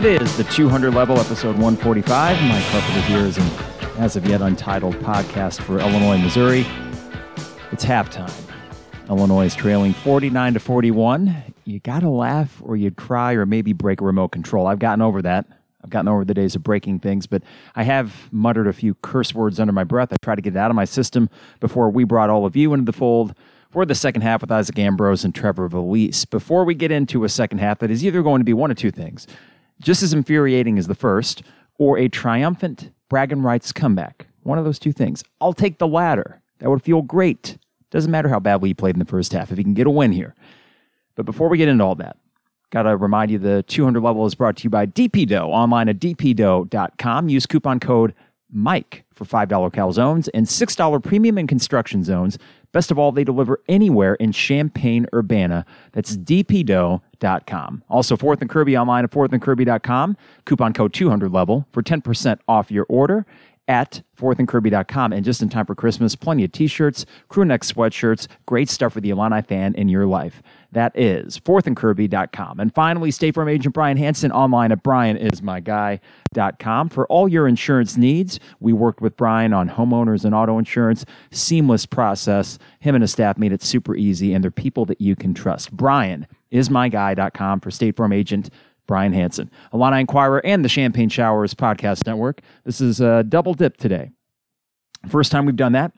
It is the 200 level, episode 145. Mike Carpenter here is an as of yet untitled podcast for Illinois, Missouri. It's halftime. Illinois is trailing 49 to 41. You got to laugh or you'd cry or maybe break a remote control. I've gotten over that. I've gotten over the days of breaking things, but I have muttered a few curse words under my breath. I tried to get it out of my system before we brought all of you into the fold for the second half with Isaac Ambrose and Trevor Vallese. Before we get into a second half that is either going to be one of two things just as infuriating as the first, or a triumphant bragging rights comeback. One of those two things. I'll take the latter. That would feel great. Doesn't matter how badly he played in the first half if he can get a win here. But before we get into all that, got to remind you the 200 level is brought to you by DP Dough online at dpdough.com. Use coupon code Mike for $5 calzones and $6 premium and construction zones. Best of all, they deliver anywhere in Champaign Urbana. That's dpdough.com. Also, Fourth and Kirby online at fourthandkirby.com. Coupon code 200 level for 10% off your order at fourthandkirby.com. And just in time for Christmas, plenty of t-shirts, crew neck sweatshirts, great stuff for the Illini fan in your life. That is fourthandkirby.com. And finally, State Farm agent Brian Hanson online at brianismyguy.com for all your insurance needs. We worked with Brian on homeowners and auto insurance. Seamless process. Him and his staff made it super easy, and they're people that you can trust. Brian ismyguy.com for State Farm agent Brian Hanson, Illini Inquirer, and the Champagne Showers Podcast Network. This is a double dip today. First time we've done that.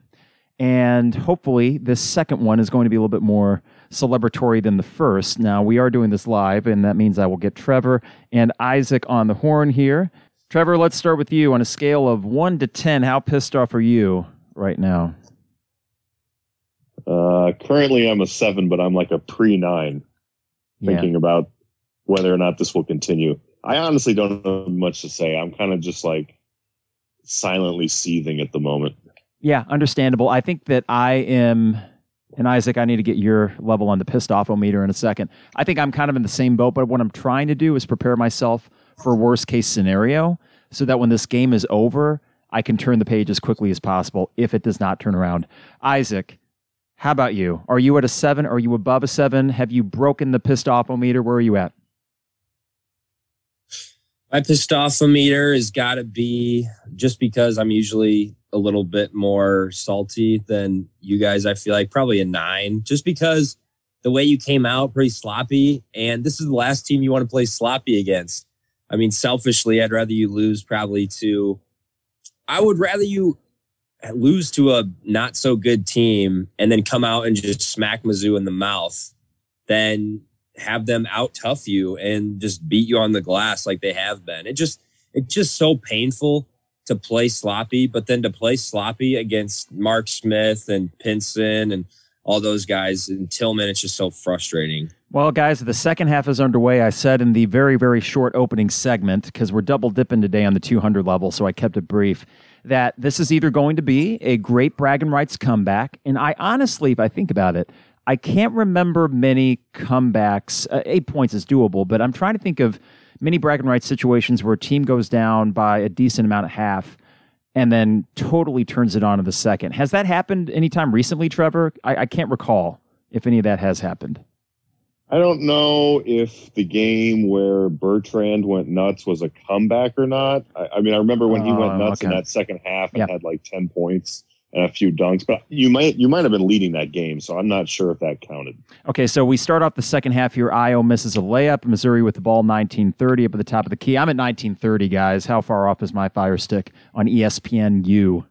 And hopefully, this second one is going to be a little bit more celebratory than the first. Now, we are doing this live, and that means I will get Trevor and Isaac on the horn here. Trevor, let's start with you. On a scale of 1 to 10, how pissed off are you right now? Uh, currently, I'm a 7, but I'm like a pre 9, thinking yeah. about whether or not this will continue. I honestly don't know much to say. I'm kind of just like silently seething at the moment. Yeah, understandable. I think that I am, and Isaac, I need to get your level on the pissed off meter in a second. I think I'm kind of in the same boat, but what I'm trying to do is prepare myself for worst case scenario so that when this game is over, I can turn the page as quickly as possible if it does not turn around. Isaac, how about you? Are you at a seven? Are you above a seven? Have you broken the pissed off meter? Where are you at? My pissed off meter has got to be just because I'm usually a little bit more salty than you guys. I feel like probably a nine, just because the way you came out pretty sloppy, and this is the last team you want to play sloppy against. I mean, selfishly, I'd rather you lose probably to. I would rather you lose to a not so good team and then come out and just smack Mizzou in the mouth than have them out tough you and just beat you on the glass like they have been. It just it's just so painful to play sloppy, but then to play sloppy against Mark Smith and Pinson and all those guys and Tilmon, it's just so frustrating. Well, guys, the second half is underway. I said in the very, very short opening segment, because we're double dipping today on the 200 level, so I kept it brief, that this is either going to be a great bragging rights comeback. And I honestly, if I think about it, I can't remember many comebacks. Uh, eight points is doable, but I'm trying to think of many bragging rights situations where a team goes down by a decent amount of half and then totally turns it on in the second. Has that happened anytime recently, Trevor? I, I can't recall if any of that has happened. I don't know if the game where Bertrand went nuts was a comeback or not. I, I mean, I remember when he went oh, nuts okay. in that second half and yep. had like 10 points and a few dunks. But you might you might have been leading that game, so I'm not sure if that counted. Okay, so we start off the second half here. Ayo misses a layup. Missouri with the ball 1930 up at the top of the key. I'm at 1930, guys. How far off is my fire stick on ESPN U?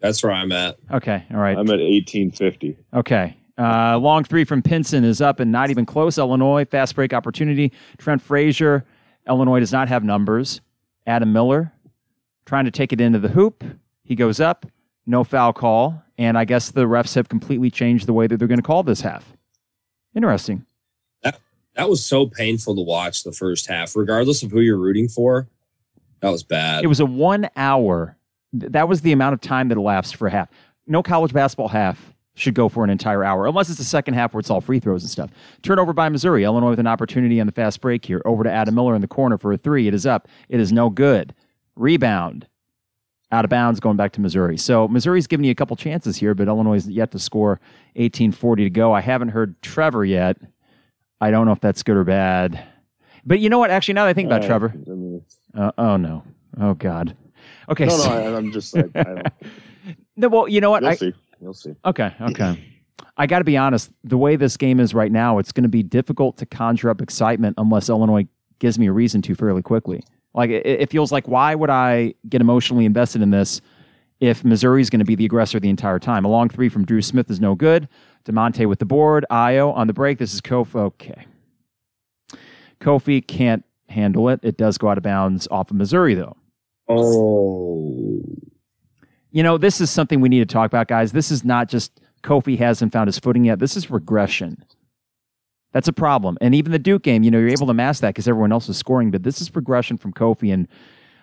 That's where I'm at. Okay, all right. I'm at 1850. Okay. Uh, long three from Pinson is up and not even close. Illinois, fast break opportunity. Trent Frazier. Illinois does not have numbers. Adam Miller trying to take it into the hoop. He goes up no foul call, and I guess the refs have completely changed the way that they're going to call this half. Interesting. That that was so painful to watch the first half, regardless of who you're rooting for. That was bad. It was a one hour. That was the amount of time that elapsed for a half. No college basketball half should go for an entire hour, unless it's the second half where it's all free throws and stuff. Turnover by Missouri. Illinois with an opportunity on the fast break here. Over to Adam Miller in the corner for a three. It is up. It is no good. Rebound out of bounds going back to Missouri. So Missouri's given you a couple chances here, but Illinois is yet to score 18-40 to go. I haven't heard Trevor yet. I don't know if that's good or bad. But you know what? Actually, now that I think about Trevor. I mean, uh, oh no. Oh God. Okay. No, so, no. I, am just. like. I don't no, well, you know what? You'll I, see. You'll see. Okay. Okay. I got to be honest. The way this game is right now, it's going to be difficult to conjure up excitement unless Illinois gives me a reason to fairly quickly. Like it, it feels like why would I get emotionally invested in this if Missouri is going to be the aggressor the entire time? A long three from Dru Smith is no good. Da'Monte with the board. Ayo on the break. This is Kofi. Okay. Kofi can't handle it. It does go out of bounds off of Missouri, though. Oh. You know, this is something we need to talk about, guys. This is not just Kofi hasn't found his footing yet. This is regression. That's a problem. And even the Duke game, you know, you're able to mask that because everyone else is scoring, but this is progression from Kofi. And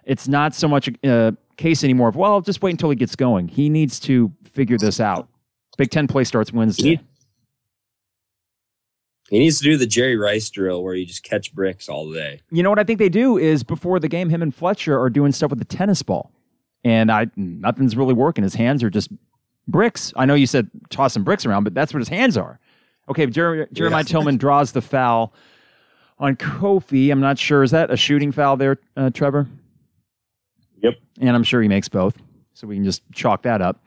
it's not so much a uh, case anymore of, well, just wait until he gets going. He needs to figure this out. Big Ten play starts Wednesday. He needs to do the Jerry Rice drill where you just catch bricks all day. You know what I think they do is before the game, him and Fletcher are doing stuff with the tennis ball. And I nothing's really working. His hands are just bricks. I know you said tossing bricks around, but that's what his hands are. Okay, Jer- Jeremiah yeah. Tilmon draws the foul on Kofi. I'm not sure. Is that a shooting foul there, uh, Trevor? Yep. And I'm sure he makes both. So we can just chalk that up.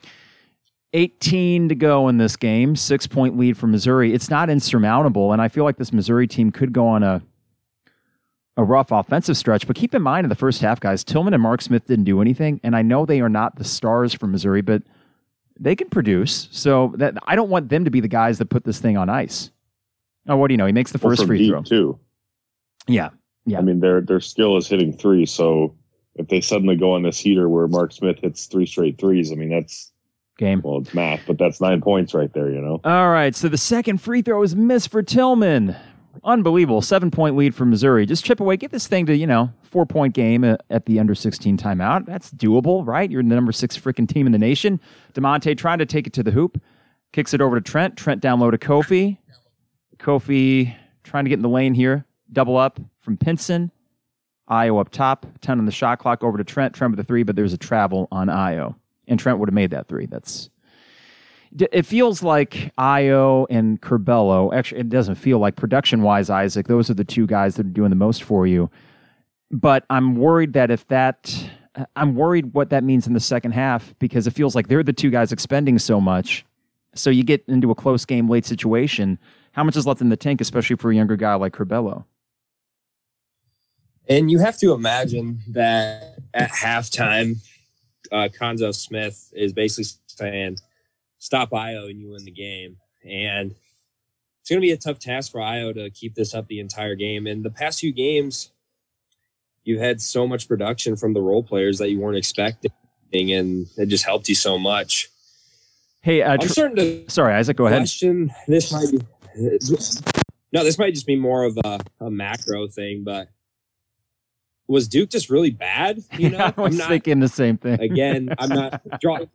18 to go in this game, six point lead for Missouri. It's not insurmountable, and I feel like this Missouri team could go on a a rough offensive stretch. But keep in mind in the first half, guys, Tilmon and Mark Smith didn't do anything, and I know they are not the stars for Missouri, but they can produce. So that I don't want them to be the guys that put this thing on ice. Oh, what do you know? He makes the first well, free throw too. Yeah, yeah. I mean, their their skill is hitting three. So if they suddenly go on this heater where Mark Smith hits three straight threes, I mean that's game. Well, it's math, but that's nine points right there, you know? All right. So the second free throw is missed for Tilmon. Unbelievable. Seven point lead for Missouri. Just chip away. Get this thing to, you know, four point game uh, at the under 16 timeout. That's doable, right? You're the number six freaking team in the nation. Da'Monte trying to take it to the hoop. Kicks it over to Trent. Trent down low to Kofi. Kofi trying to get in the lane here. Double up from Pinson. Ayo up top. 10 on the shot clock over to Trent. Trent with the three, but there's a travel on Ayo. and Trent would have made that three. That's it feels like Ayo and Curbelo. Actually, it doesn't feel like production wise, Isaac. Those are the two guys that are doing the most for you. But I'm worried that if that, I'm worried what that means in the second half because it feels like they're the two guys expending so much. So you get into a close game, late situation. How much is left in the tank, especially for a younger guy like Curbelo? And you have to imagine that at halftime, uh, Cuonzo Smith is basically saying, "Stop Ayo and you win the game." And it's going to be a tough task for Ayo to keep this up the entire game. And the past few games, you had so much production from the role players that you weren't expecting, and it just helped you so much. Hey, uh, tr- I'm starting to. Sorry, Isaac. Go question, ahead. This might be. No, this might just be more of a, a macro thing, but was Duke just really bad? You know, I was I'm not, thinking the same thing. again, I'm not drawing.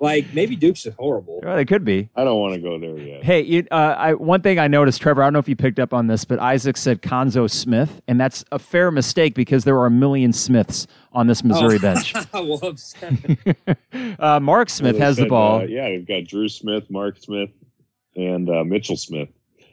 Like maybe Duke's is horrible. Well, they could be. I don't want to go there yet. Hey, you, uh, I, one thing I noticed, Trevor. I don't know if you picked up on this, but Isaac said Cuonzo Smith, and that's a fair mistake because there are a million Smiths on this Missouri oh. bench. uh, Mark Smith has said, the ball. Uh, yeah, they've got Dru Smith, Mark Smith, and uh, Mitchell Smith.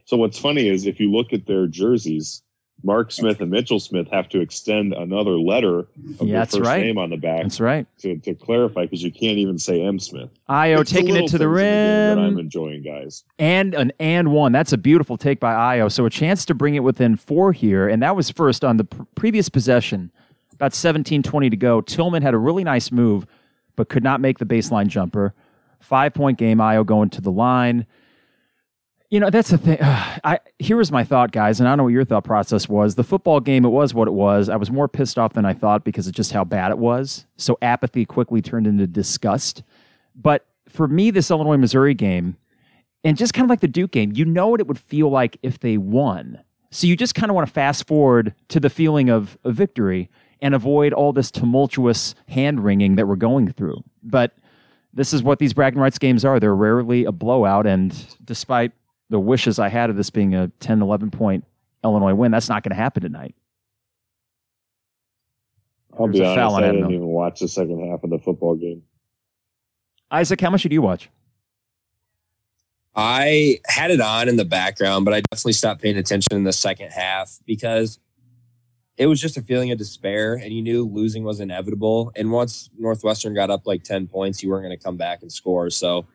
So what's funny is if you look at their jerseys, Mark Smith and Mitchell Smith have to extend another letter of yeah, their first right. name on the back. That's right. To, to clarify, because you can't even say M Smith. Ayo it's taking it to the rim. The I'm enjoying, guys. And an and one. That's a beautiful take by Ayo. So a chance to bring it within four here, and that was first on the pr- previous possession. About 17, 20 to go. Tilmon had a really nice move, but could not make the baseline jumper. Five point game. Ayo going to the line. You know, that's the thing. I here was my thought, guys, and I don't know what your thought process was. The football game, it was what it was. I was more pissed off than I thought because of just how bad it was. So apathy quickly turned into disgust. But for me, this Illinois Missouri game, and just kind of like the Duke game, you know what it would feel like if they won. So you just kind of want to fast forward to the feeling of a victory and avoid all this tumultuous hand wringing that we're going through. But this is what these bragging rights games are. They're rarely a blowout, and despite the wishes I had of this being a 10, 11 point Illinois win. That's not going to happen tonight. I'll There's be honest, I didn't even watch the second half of the football game. Isaac, how much did you watch? I had it on in the background, but I definitely stopped paying attention in the second half because it was just a feeling of despair, and you knew losing was inevitable. And once Northwestern got up like ten points, you weren't going to come back and score. So,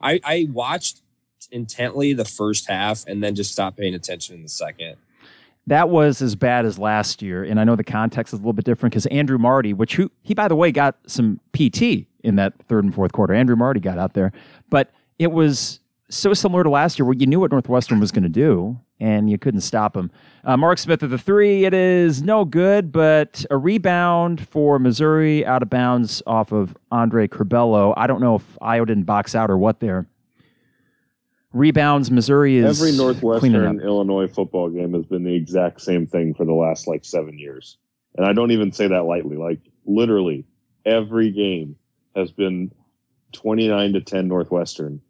I, I watched intently the first half and then just stopped paying attention in the second that was as bad as last year. And I know the context is a little bit different because Andrew Marty, which who, he, by the way, got some PT in that third and fourth quarter. Andrew Marty got out there, but it was so similar to last year where you knew what Northwestern was going to do and you couldn't stop them. Uh, Mark Smith of the three, it is no good, but a rebound for Missouri out of bounds off of Andre Curbelo. I don't know if Ayo didn't box out or what there rebounds. Missouri is every Northwestern Illinois football game has been the exact same thing for the last like seven years, and I don't even say that lightly. Like literally, every game has been twenty nine to ten Northwestern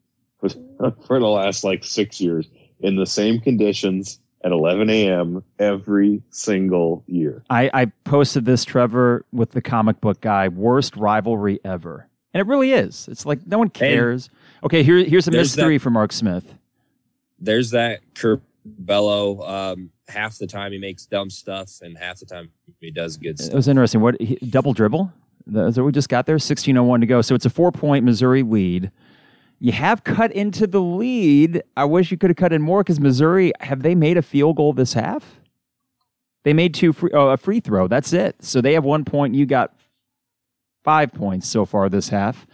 for, for the last like six years in the same conditions at 11 a.m. every single year. I, I posted this, Trevor, with the comic book guy. Worst rivalry ever. And it really is. It's like no one cares. Okay, here, here's a mystery that, for Mark Smith. There's that Curbelo. Um, half the time he makes dumb stuff, and half the time he does good stuff. It was interesting. What he, double dribble? Is that we just got there? 16:01 to go. So it's a four point Missouri lead. You have cut into the lead. I wish you could have cut in more because Missouri have they made a field goal this half? They made two free, oh, a free throw. That's it. So they have one point. You got five points so far this half.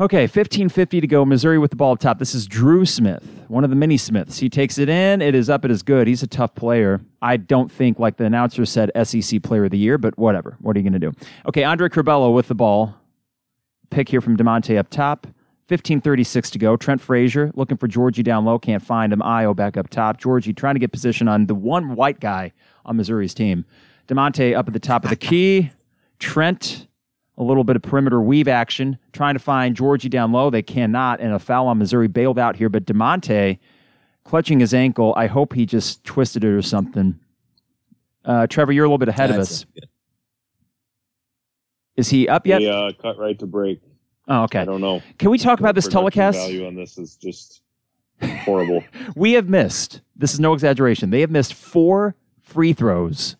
Okay, 1550 to go. Missouri with the ball up top. This is Dru Smith, one of the mini Smiths. He takes it in. It is up. It is good. He's a tough player. I don't think, like the announcer said, SEC player of the year, but whatever. What are you going to do? Okay, Andre Curbelo with the ball. Pick here from Da'Monte up top. 1536 to go. Trent Frazier looking for Giorgi down low. Can't find him. Io back up top. Giorgi trying to get position on the one white guy on Missouri's team. Da'Monte up at the top of the key. Trent a little bit of perimeter weave action, trying to find Giorgi down low. They cannot, and a foul on Missouri bailed out here. But Da'Monte, clutching his ankle. I hope he just twisted it or something. Uh, Trevor, you're a little bit ahead That's of us. Is he up yet? He uh, cut right to break. Oh, okay. I don't know. Can we talk about this telecast? Value on this is just horrible. we have missed. This is no exaggeration. They have missed four free throws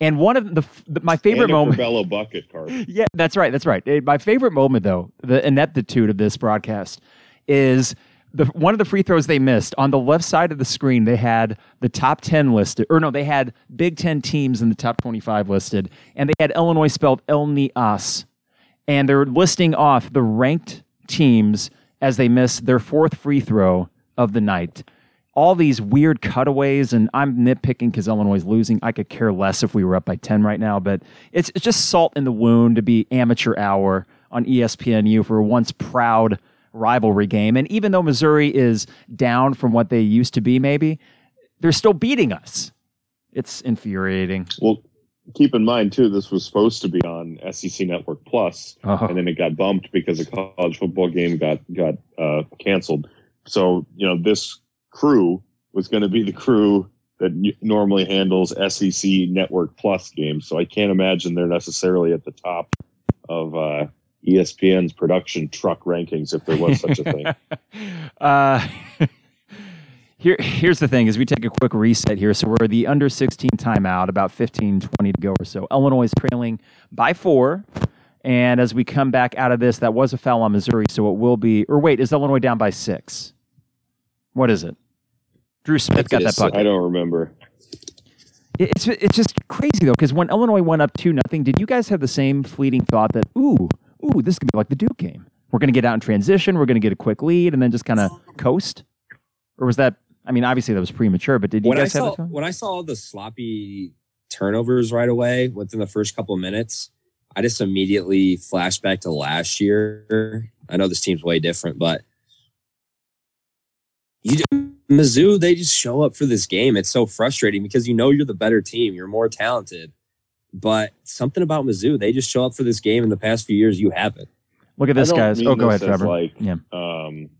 and one of the, the my favorite moment, Bello bucket card. Yeah, that's right. That's right. Eh, my favorite moment, though, the ineptitude of this broadcast is the one of the free throws they missed on the left side of the screen. They had the top ten listed, or no, they had Big Ten teams in the top twenty-five listed, and they had Illinois spelled El Nias, and they're listing off the ranked teams as they miss their fourth free throw of the night all these weird cutaways, and I'm nitpicking because Illinois is losing. I could care less if we were up by 10 right now, but it's, it's just salt in the wound to be amateur hour on ESPNU for a once proud rivalry game. And even though Missouri is down from what they used to be, maybe, they're still beating us. It's infuriating. Well, keep in mind, too, this was supposed to be on SEC Network Plus, uh-huh. and then it got bumped because a college football game got, got uh, canceled. So, you know, this crew was going to be the crew that normally handles SEC Network Plus games. So I can't imagine they're necessarily at the top of uh, ESPN's production truck rankings if there was such a thing. uh, here, here's the thing: is we take a quick reset here. So we're the under 16 timeout, about 15, 20 to go or so. Illinois is trailing by four. And as we come back out of this, that was a foul on Missouri, so it will be. Or wait, is Illinois down by six? What is it? Dru Smith got that bucket. I don't remember. It's it's just crazy though because when Illinois went up two nothing, did you guys have the same fleeting thought that ooh ooh this could be like the Duke game? We're going to get out in transition, we're going to get a quick lead, and then just kind of coast, or was that? I mean, obviously that was premature, but did you when guys I have saw, when I saw the sloppy turnovers right away within the first couple of minutes? I just immediately flashed back to last year. I know this team's way different, but you Mizzou, they just show up for this game. It's so frustrating because you know you're the better team, you're more talented. But something about Mizzou, they just show up for this game in the past few years. You haven't. Look at this, guys. Oh, go ahead, Trevor. Like, yeah. Um,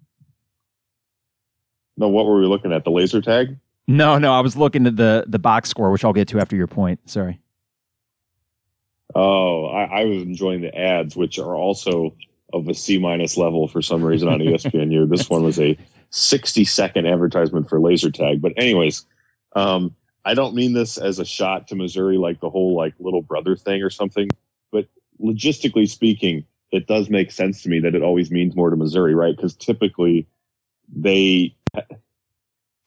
no, what were we looking at? The laser tag? No, no, I was looking at the the box score, which I'll get to after your point. Sorry. Oh, I, I was enjoying the ads, which are also of a C minus level for some reason on ESPN. ESPNU. this one was a 60 second advertisement for laser tag. But anyways, um, I don't mean this as a shot to Missouri, like the whole like little brother thing or something, but logistically speaking, it does make sense to me that it always means more to Missouri, right? Because typically they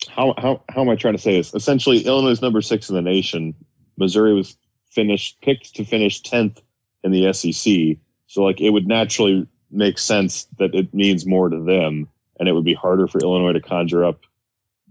how how how am I trying to say this? Essentially, Illinois is number six in the nation. Missouri was finished picked to finish tenth in the SEC, so like it would naturally make sense that it means more to them, and it would be harder for Illinois to conjure up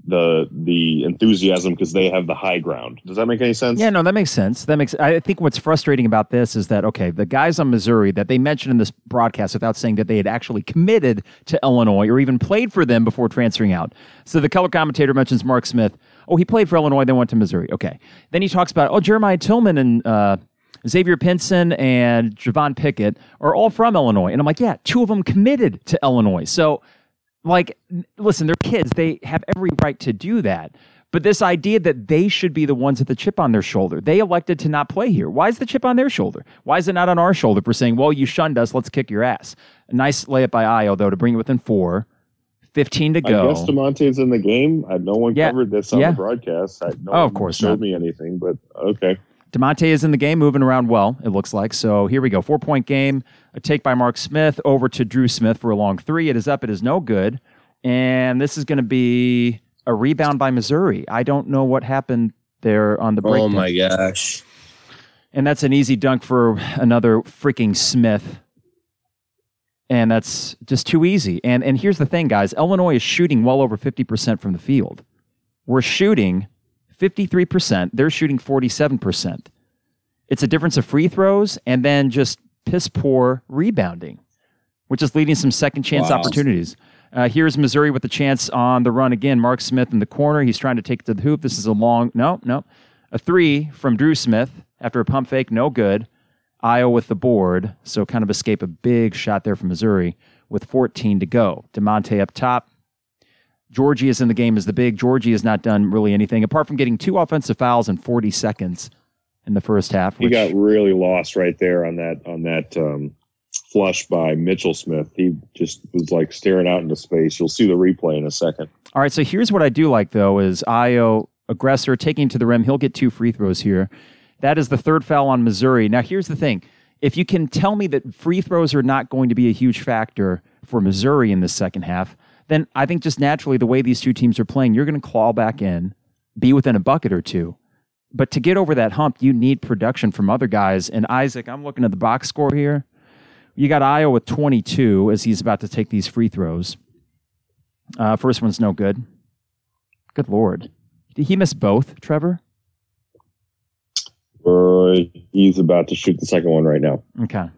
the the enthusiasm because they have the high ground. Does that make any sense? Yeah, no, that makes sense. That makes. I think what's frustrating about this is that okay, the guys on Missouri that they mentioned in this broadcast without saying that they had actually committed to Illinois or even played for them before transferring out. So the color commentator mentions Mark Smith. Oh, he played for Illinois, then went to Missouri. Okay, then he talks about oh Jeremiah Tilmon and. Uh, Xavier Pinson and Javon Pickett are all from Illinois. And I'm like, yeah, two of them committed to Illinois. So like, listen, they're kids. They have every right to do that. But this idea that they should be the ones with the chip on their shoulder, they elected to not play here. Why is the chip on their shoulder? Why is it not on our shoulder for saying, well, you shunned us, let's kick your ass? A nice layup by Ayo, though, to bring it within four. 15 to go. I guess Da'Monte's in the game. I, no one yeah. covered this on yeah. the broadcast. I, no oh, of course showed not. me anything, but okay. Da'Monte is in the game, moving around well, it looks like. So here we go. Four point game. A take by Mark Smith over to Dru Smith for a long three. It is up. It is no good. And this is going to be a rebound by Missouri. I don't know what happened there on the break. Oh my gosh. And that's an easy dunk for another freaking Smith. And that's just too easy. And and here's the thing, guys. Illinois is shooting well over 50% from the field. We're shooting 53%. They're shooting 47%. It's a difference of free throws and then just piss poor rebounding, which is leading some second chance wow. opportunities. Uh, here's Missouri with the chance on the run again. Mark Smith in the corner. He's trying to take it to the hoop. This is a long, no, no. A three from Dru Smith after a pump fake, no good. Ayo with the board, so kind of escape a big shot there from Missouri with 14 to go. Da'Monte up top. Giorgi is in the game as the big. Giorgi has not done really anything apart from getting two offensive fouls in 40 seconds in the first half. Which, he got really lost right there on that on that um, flush by Mitchell Smith. He just was like staring out into space. You'll see the replay in a second. All right, so here's what I do like though is Ayo aggressor taking to the rim. He'll get two free throws here. That is the third foul on Missouri. Now here's the thing. If you can tell me that free throws are not going to be a huge factor for Missouri in the second half, then I think just naturally the way these two teams are playing, you're going to claw back in, be within a bucket or two. But to get over that hump, you need production from other guys. And Isaac, I'm looking at the box score here. You got Ayo with 22 as he's about to take these free throws. Uh, first one's no good. Good lord. Did he miss both, Trevor? Uh, he's about to shoot the second one right now. Okay.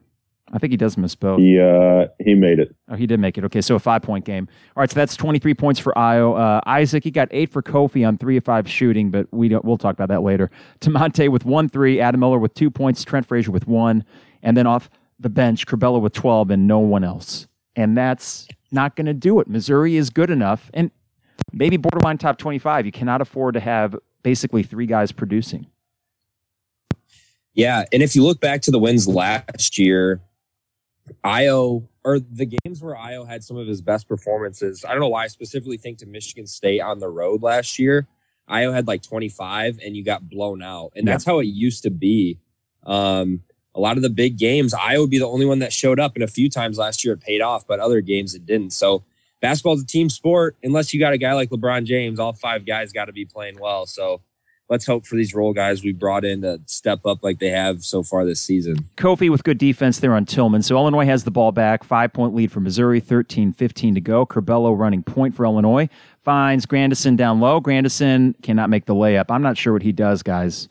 I think he does miss both. He uh, he made it. Oh, he did make it. Okay, so a five point game. All right, so that's twenty three points for Ayo. Uh, Isaac, he got eight for Kofi on three of five shooting, but we don't. We'll talk about that later. Da'Monte with one three, Adam Miller with two points, Trent Frazier with one, and then off the bench, Curbelo with 12 and no one else. And that's not going to do it. Missouri is good enough and maybe borderline top 25. You cannot afford to have basically three guys producing. Yeah. And if you look back to the wins last year, Ayo or the games where Ayo had some of his best performances. I don't know why I specifically think to Michigan State on the road last year. Ayo had like 25 and you got blown out. And that's how it used to be. Um, a lot of the big games, Ayo would be the only one that showed up. And a few times last year it paid off, but other games it didn't. So basketball is a team sport. Unless you got a guy like LeBron James, all five guys got to be playing well. So let's hope for these role guys we brought in to step up like they have so far this season. Kofi with good defense there on Tilmon. So Illinois has the ball back. Five point lead for Missouri, 13 15 to go. Curbelo running point for Illinois. Finds Grandison down low. Grandison cannot make the layup. I'm not sure what he does, guys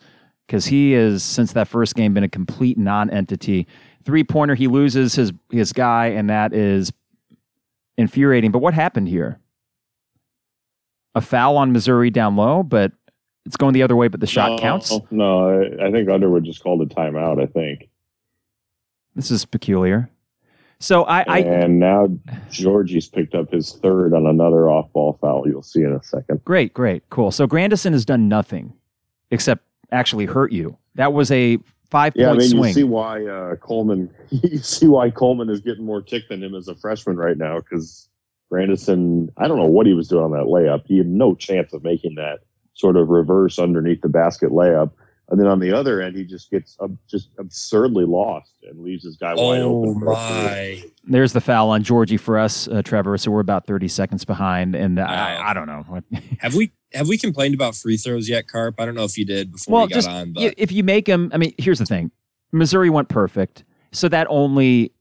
because he is since that first game been a complete non-entity. Three pointer, he loses his his guy, and that is infuriating. But what happened here? A foul on Missouri down low, but it's going the other way. But the shot no, counts. No, I think Underwood just called a timeout. I think this is peculiar. So I, I and now Giorgi's picked up his third on another off-ball foul. You'll see in a second. Great, great, cool. So Grandison has done nothing except actually hurt you. That was a five yeah, point I mean, swing. You see why uh, Coleman. You see why Coleman is getting more tick than him as a freshman right now because Grandison. I don't know what he was doing on that layup. He had no chance of making that sort of reverse underneath the basket layup. And then on the other end, he just gets uh, just absurdly lost and leaves his guy wide oh open. Oh my! There's the foul on Giorgi for us, uh, Trevor. So we're about 30 seconds behind, and wow. I, I, don't know. have we have we complained about free throws yet, Carp? I don't know if you did before well, we got just, on. But if you make them, I mean, here's the thing: Missouri went perfect, so that only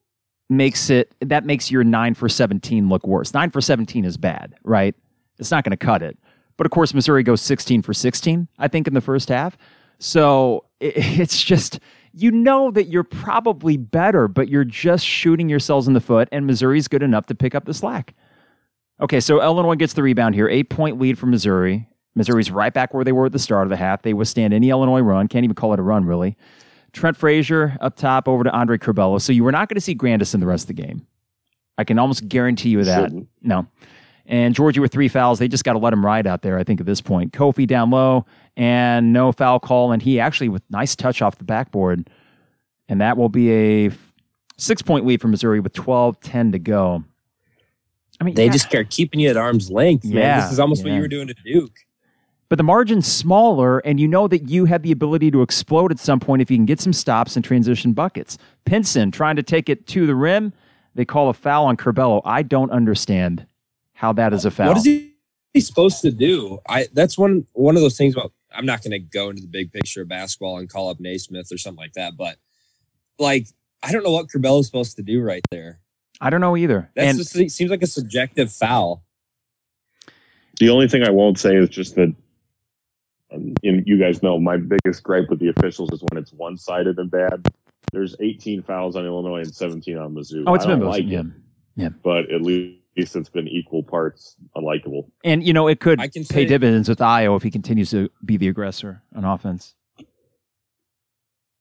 makes it that makes your nine for 17 look worse. Nine for 17 is bad, right? It's not going to cut it. But of course, Missouri goes 16 for 16, I think, in the first half. So it's just, you know that you're probably better, but you're just shooting yourselves in the foot, and Missouri's good enough to pick up the slack. Okay, so Illinois gets the rebound here. Eight point lead for Missouri. Missouri's right back where they were at the start of the half. They withstand any Illinois run. Can't even call it a run, really. Trent Frazier up top over to Andre Curbelo. So you were not going to see Grandison the rest of the game. I can almost guarantee you that. Shouldn't. No. And Giorgi with three fouls. They just got to let him ride out there, I think, at this point. Kofi down low and no foul call. And he actually, with nice touch off the backboard. And that will be a six point lead for Missouri with 12 10 to go. I mean, they yeah. just are keeping you at arm's length, man. Yeah, this is almost yeah. what you were doing to Duke. But the margin's smaller, and you know that you have the ability to explode at some point if you can get some stops and transition buckets. Pinson trying to take it to the rim. They call a foul on Curbelo. I don't understand how that is a foul. What is he supposed to do? I that's one one of those things about I'm not going to go into the big picture of basketball and call up Naismith or something like that, but like I don't know what is supposed to do right there. I don't know either. That seems like a subjective foul. The only thing I won't say is just that um, you, you guys know my biggest gripe with the officials is when it's one sided and bad. There's 18 fouls on Illinois and 17 on Mizzou. Oh, it's been like yeah. Yeah. But at least it's been equal parts unlikable. And you know, it could I can pay say, dividends with Ayo if he continues to be the aggressor on offense.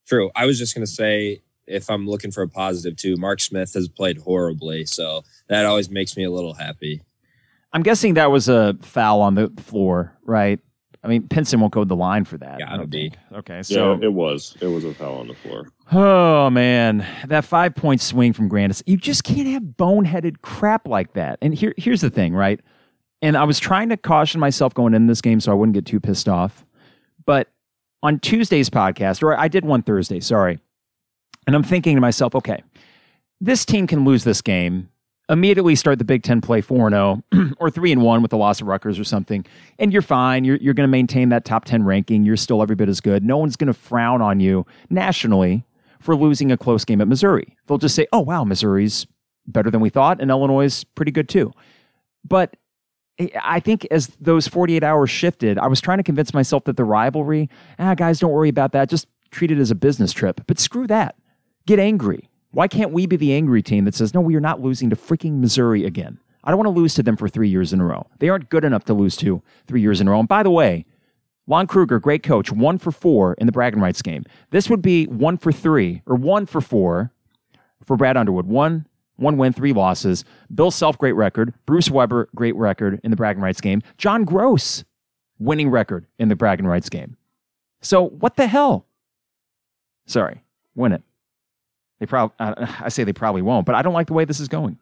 True. I was just going to say, if I'm looking for a positive too, Mark Smith has played horribly, so that always makes me a little happy. I'm guessing that was a foul on the floor, right? I mean, Pinson won't go the line for that. Yeah, it'll be. Okay, so yeah, it was. It was a foul on the floor. Oh man, that five point swing from Grandis. You just can't have boneheaded crap like that. And here, here's the thing, right? And I was trying to caution myself going in this game so I wouldn't get too pissed off. But on Tuesday's podcast, or I did one Thursday, sorry. And I'm thinking to myself, okay, this team can lose this game immediately start the Big Ten play 4 0 or 3 and 1 with the loss of Rutgers or something, and you're fine. You're, you're going to maintain that top 10 ranking. You're still every bit as good. No one's going to frown on you nationally for losing a close game at Missouri. They'll just say, oh, wow, Missouri's better than we thought, and Illinois is pretty good too. But I think as those 48 hours shifted, I was trying to convince myself that the rivalry, ah, guys, don't worry about that. Just treat it as a business trip. But screw that. Get angry why can't we be the angry team that says, no, we are not losing to freaking Missouri again? I don't want to lose to them for three years in a row. They aren't good enough to lose to three years in a row. And by the way, Lon Kruger, great coach, one for four in the bragging rights game. This would be one for three or one for four for Brad Underwood. One, one win, three losses. Bill Self, great record. Bruce Weber, great record in the bragging rights game. John Groce, winning record in the bragging rights game. So what the hell? Sorry, win it. They probably, uh, I say they probably won't, but I don't like the way this is going.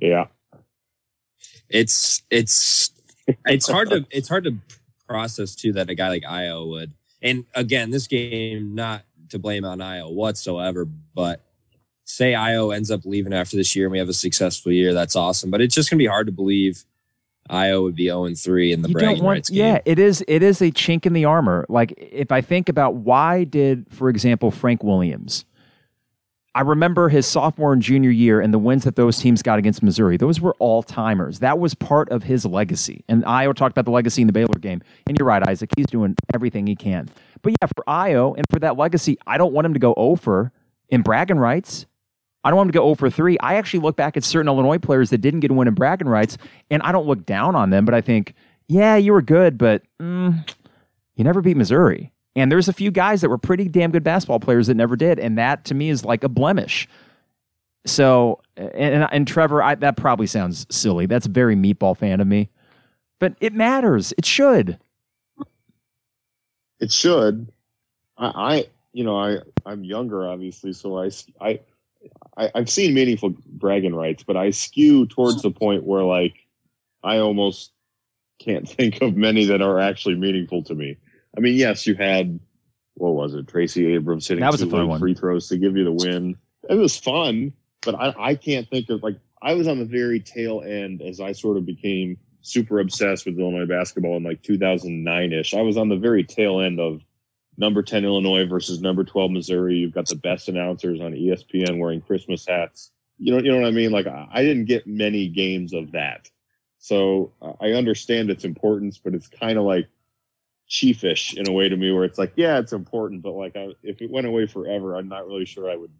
Yeah, it's it's it's hard to it's hard to process too that a guy like Ayo would. And again, this game not to blame on Ayo whatsoever, but say Ayo ends up leaving after this year and we have a successful year, that's awesome. But it's just gonna be hard to believe Ayo would be 0 3 in the you bragging want, rights game. Yeah, it is it is a chink in the armor. Like if I think about why did, for example, Frank Williams, I remember his sophomore and junior year and the wins that those teams got against Missouri. Those were all timers. That was part of his legacy. And Ayo talked about the legacy in the Baylor game. And you're right, Isaac. He's doing everything he can. But yeah, for Ayo and for that legacy, I don't want him to go over in bragging rights. I don't want him to go 0 for 3. I actually look back at certain Illinois players that didn't get a win in bragging rights, and I don't look down on them, but I think, yeah, you were good, but mm, you never beat Missouri. And there's a few guys that were pretty damn good basketball players that never did, and that to me is like a blemish. So, and, and Trevor, I, that probably sounds silly. That's a very meatball fan of me, but it matters. It should. It should. I, I you know, I I'm younger, obviously, so I I I, have seen meaningful bragging rights, but I skew towards the point where like I almost can't think of many that are actually meaningful to me. I mean, yes, you had what was it, Tracy Abrams hitting that was two a fun one. free throws to give you the win. It was fun, but I, I can't think of like I was on the very tail end as I sort of became super obsessed with Illinois basketball in like 2009 ish. I was on the very tail end of number 10 Illinois versus number 12 Missouri. You've got the best announcers on ESPN wearing Christmas hats. You know, you know what I mean? Like I didn't get many games of that. So uh, I understand its importance, but it's kind of like chiefish in a way to me where it's like, yeah, it's important, but like I, if it went away forever, I'm not really sure I would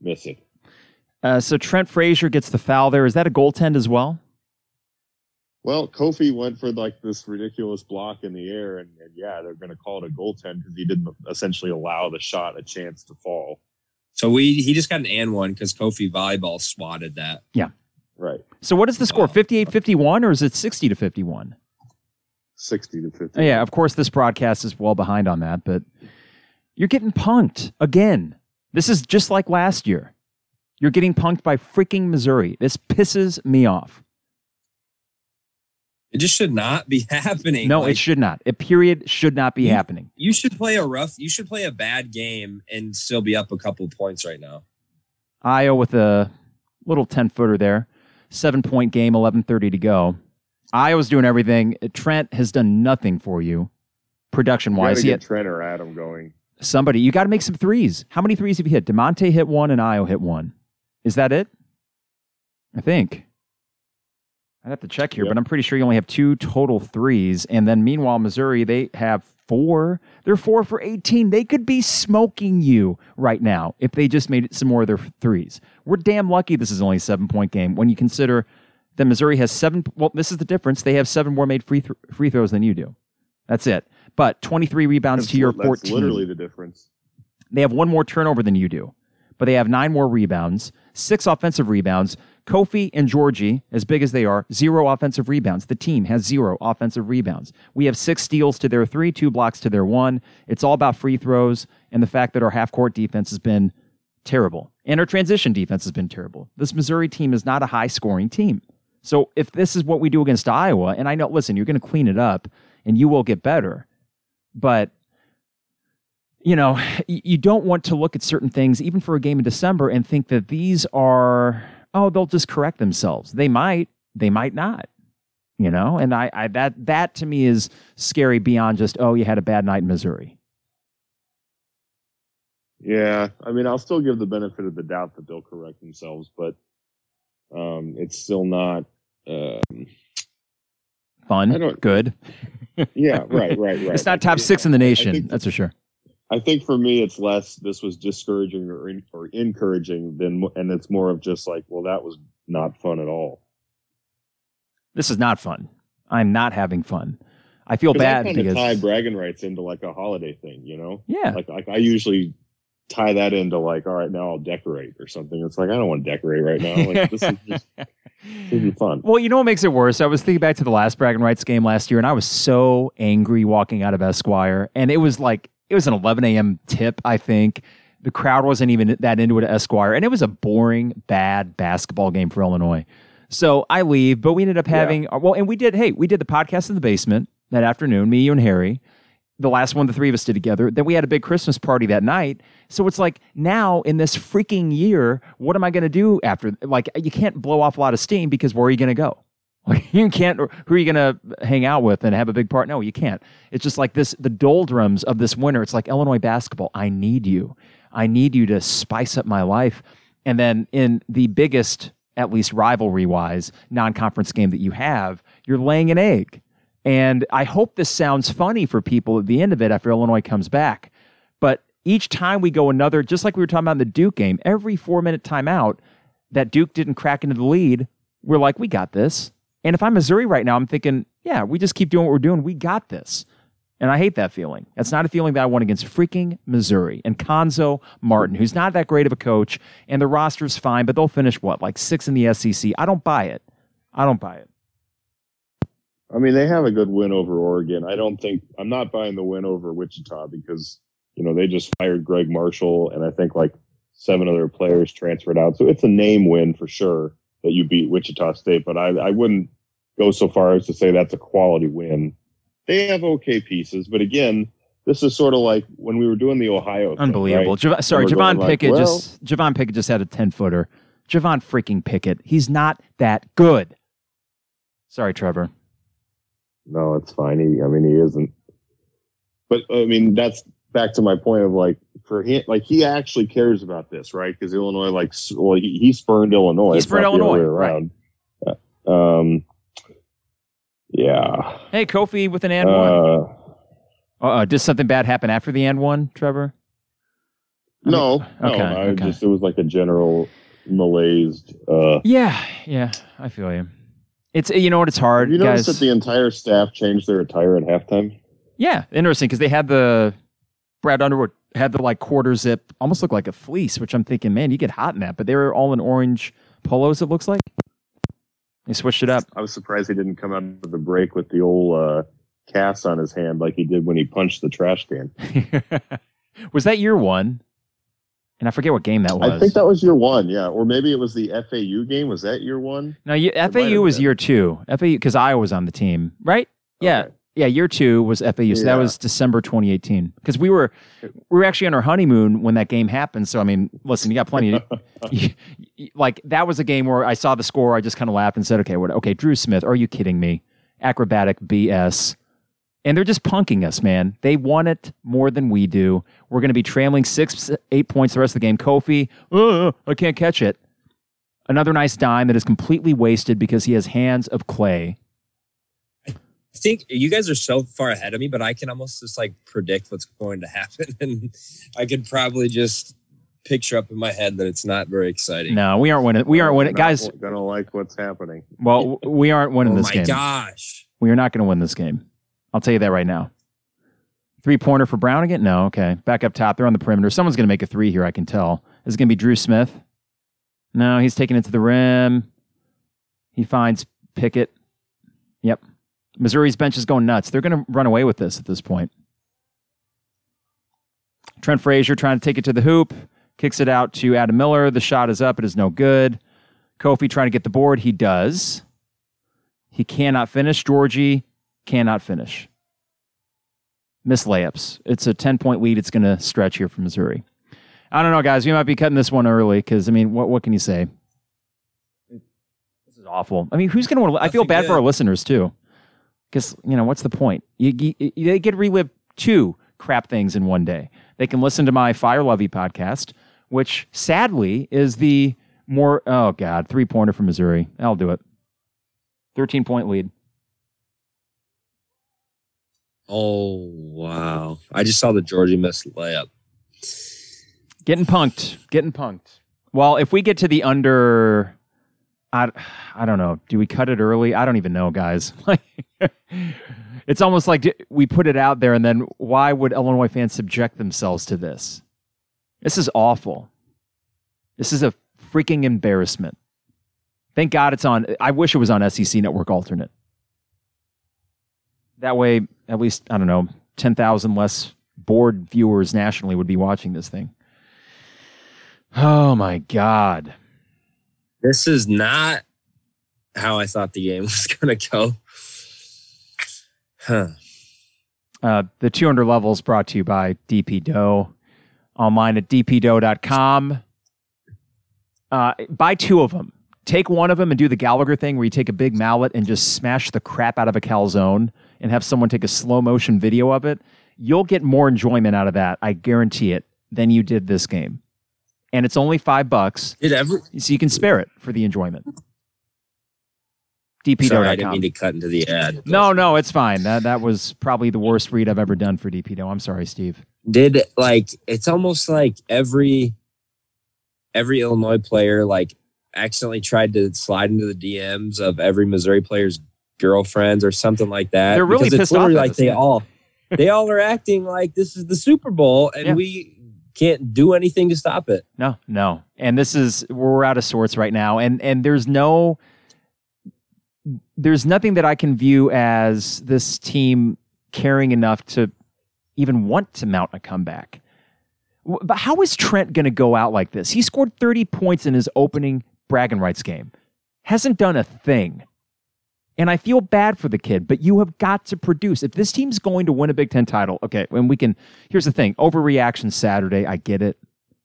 miss it. Uh, so Trent Frazier gets the foul there. Is that a goaltend as well? Well, Kofi went for like this ridiculous block in the air, and, and yeah, they're going to call it a goaltend because he didn't essentially allow the shot a chance to fall. So we he just got an and one because Kofi volleyball swatted that. Yeah, right. So what is the score? 58-51 or is it sixty to fifty one? Sixty to fifty. Yeah, of course this broadcast is well behind on that, but you're getting punked again. This is just like last year. You're getting punked by freaking Missouri. This pisses me off. It just should not be happening. No, like, it should not. A period should not be you, happening. You should play a rough. You should play a bad game and still be up a couple points right now. Ayo with a little ten footer there, seven point game, eleven thirty to go. Ayo's doing everything. Uh, Trent has done nothing for you, production wise. Get Trent or Adam going. Somebody, you got to make some threes. How many threes have you hit? Da'Monte hit one, and Ayo hit one. Is that it? I think. I'd have to check here, yep. but I'm pretty sure you only have two total threes. And then meanwhile, Missouri, they have four. They're four for 18. They could be smoking you right now if they just made some more of their threes. We're damn lucky this is only a seven point game when you consider that Missouri has seven. Well, this is the difference. They have seven more made free, th- free throws than you do. That's it. But 23 rebounds that's, to your 14. That's literally the difference. They have one more turnover than you do, but they have nine more rebounds, six offensive rebounds. Kofi and Giorgi, as big as they are, zero offensive rebounds. The team has zero offensive rebounds. We have six steals to their three, two blocks to their one. It's all about free throws and the fact that our half court defense has been terrible and our transition defense has been terrible. This Missouri team is not a high scoring team. So if this is what we do against Iowa, and I know, listen, you're going to clean it up and you will get better, but you know, you don't want to look at certain things, even for a game in December, and think that these are oh, they'll just correct themselves. They might, they might not. You know, and I, I that that to me is scary beyond just oh, you had a bad night in Missouri. Yeah, I mean, I'll still give the benefit of the doubt that they'll correct themselves, but um, it's still not um, fun. Good. yeah, right, right, right. It's not top six in the nation, that's for sure. I think for me, it's less. This was discouraging or, in, or encouraging than, and it's more of just like, well, that was not fun at all. This is not fun. I'm not having fun. I feel bad I because tie bragging rights into like a holiday thing, you know? Yeah. Like, like I usually tie that into like, all right, now I'll decorate or something. It's like I don't want to decorate right now. Like this is just this is fun. Well, you know what makes it worse? I was thinking back to the last bragging rights game last year, and I was so angry walking out of Esquire, and it was like it was an 11 a.m. tip, I think. The crowd wasn't even that into it at Esquire, and it was a boring, bad basketball game for Illinois. So I leave, but we ended up having yeah. well, and we did. Hey, we did the podcast in the basement that afternoon. Me, you, and Harry. The last one the three of us did together. Then we had a big Christmas party that night. So it's like now in this freaking year, what am I going to do after? Like you can't blow off a lot of steam because where are you going to go? you can't. Who are you going to hang out with and have a big part? No, you can't. It's just like this. The doldrums of this winter. It's like Illinois basketball. I need you. I need you to spice up my life. And then in the biggest, at least rivalry wise, non-conference game that you have, you're laying an egg. And I hope this sounds funny for people at the end of it after Illinois comes back. But each time we go another, just like we were talking about in the Duke game, every four minute timeout that Duke didn't crack into the lead, we're like, we got this and if I'm Missouri right now, I'm thinking, yeah, we just keep doing what we're doing. We got this. And I hate that feeling. That's not a feeling that I want against freaking Missouri and Cuonzo Martin, who's not that great of a coach, and the roster's fine, but they'll finish what, like six in the SEC? I don't buy it. I don't buy it. I mean, they have a good win over Oregon. I don't think I'm not buying the win over Wichita because you know they just fired Gregg Marshall, and I think like seven other players transferred out. So it's a name win for sure that you beat Wichita State, but I, I wouldn't go so far as to say that's a quality win. They have okay pieces, but again, this is sort of like when we were doing the Ohio. Unbelievable. Thing, right? Jav- sorry, Javon Pickett like, well, just Javon Pickett just had a ten footer. Javon freaking Pickett. He's not that good. Sorry, Trevor. No, it's fine. He, I mean, he isn't. But I mean, that's back to my point of like for him, like he actually cares about this, right? Because Illinois, like, well, he, he spurned Illinois. He spurned Illinois, right? Um, yeah. Hey, Kofi with an and uh, one. Uh, did something bad happen after the and one, Trevor? no, okay, no. I okay. just it was like a general malaise. Uh, yeah, yeah, I feel you. It's you know what it's hard. You noticed that the entire staff changed their attire at halftime. Yeah, interesting because they had the Brad Underwood had the like quarter zip, almost looked like a fleece, which I'm thinking, man, you get hot in that. But they were all in orange polos. It looks like they switched it up. I was surprised he didn't come out of the break with the old uh, cast on his hand like he did when he punched the trash can. was that year one? And I forget what game that was. I think that was year one, yeah. Or maybe it was the FAU game. Was that year one? No, you, FAU was year two. FAU because I was on the team, right? Yeah. Okay. Yeah, year two was FAU. So yeah. that was December 2018. Because we were we were actually on our honeymoon when that game happened. So I mean, listen, you got plenty. Of, you, you, like that was a game where I saw the score, I just kind of laughed and said, "Okay, what? Okay, Dru Smith, are you kidding me? Acrobatic BS." And they're just punking us, man. They want it more than we do. We're going to be trailing six, eight points the rest of the game. Kofi, uh, I can't catch it. Another nice dime that is completely wasted because he has hands of clay. I think you guys are so far ahead of me, but I can almost just like predict what's going to happen. And I could probably just picture up in my head that it's not very exciting. No, we aren't winning. We aren't winning, guys. Gonna like what's happening. Well, we aren't winning oh this game. Oh my gosh, we are not going to win this game. I'll tell you that right now. Three pointer for Brown again? No, okay. Back up top. They're on the perimeter. Someone's going to make a three here, I can tell. Is it going to be Dru Smith? No, he's taking it to the rim. He finds Pickett. Yep. Missouri's bench is going nuts. They're going to run away with this at this point. Trent Frazier trying to take it to the hoop, kicks it out to Adam Miller. The shot is up. It is no good. Kofi trying to get the board. He does. He cannot finish. Giorgi cannot finish. Miss layups. It's a 10 point lead. It's going to stretch here for Missouri. I don't know, guys. We might be cutting this one early because, I mean, what, what can you say? This is awful. I mean, who's going to want to? I feel bad for our listeners, too. Because, you know, what's the point? You, you, they get relive two crap things in one day. They can listen to my Fire Lovey podcast, which sadly is the more, oh, God, three pointer from Missouri. I'll do it. 13 point lead. Oh wow! I just saw the Giorgi miss layup. Getting punked. Getting punked. Well, if we get to the under, I, I don't know. Do we cut it early? I don't even know, guys. Like, it's almost like we put it out there, and then why would Illinois fans subject themselves to this? This is awful. This is a freaking embarrassment. Thank God it's on. I wish it was on SEC Network Alternate. That way, at least, I don't know, 10,000 less bored viewers nationally would be watching this thing. Oh my God. This is not how I thought the game was going to go. Huh. Uh, the 200 levels brought to you by DP Dough. Online at dpdough.com. Uh, buy two of them. Take one of them and do the Gallagher thing where you take a big mallet and just smash the crap out of a calzone and have someone take a slow motion video of it, you'll get more enjoyment out of that. I guarantee it than you did this game. And it's only five bucks. Did ever so you can spare it for the enjoyment. dpdough.com. Sorry, I didn't mean to cut into the ad. No, no, it's fine. That that was probably the worst read I've ever done for DPDO. I'm sorry, Steve. Did like it's almost like every every Illinois player like accidentally tried to slide into the DMs of every Missouri player's girlfriends or something like that. They're really pissed off. Like they all, they all are acting like this is the Super Bowl, and yeah. we can't do anything to stop it. No, no. And this is we're out of sorts right now, and and there's no, there's nothing that I can view as this team caring enough to even want to mount a comeback. But how is Trent going to go out like this? He scored 30 points in his opening bragging rights game. Hasn't done a thing And I feel bad for the kid, but you have got to produce. If this team's going to win a Big Ten title, okay, and we can, here's the thing overreaction Saturday, I get it.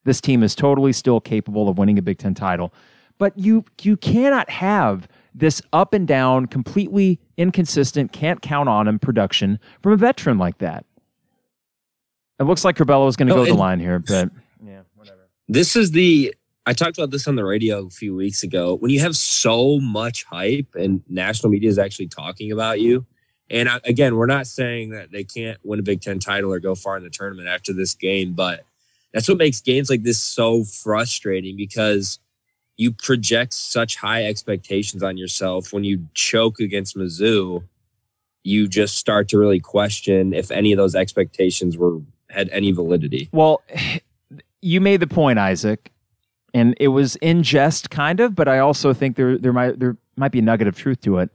This team is totally still capable of winning a Big Ten title, but you you cannot have this up and down, completely inconsistent, can't count on him production from a veteran like that. It looks like Curbelo is going to no, go the line here, but yeah, whatever. This is the I talked about this on the radio a few weeks ago. When you have so much hype and national media is actually talking about you, and I, again, we're not saying that they can't win a Big Ten title or go far in the tournament after this game, but that's what makes games like this so frustrating because you project such high expectations on yourself. When you choke against Mizzou, you just start to really question if any of those expectations were had any validity. Well, you made the point, Isaac and it was in jest kind of but i also think there there might there might be a nugget of truth to it.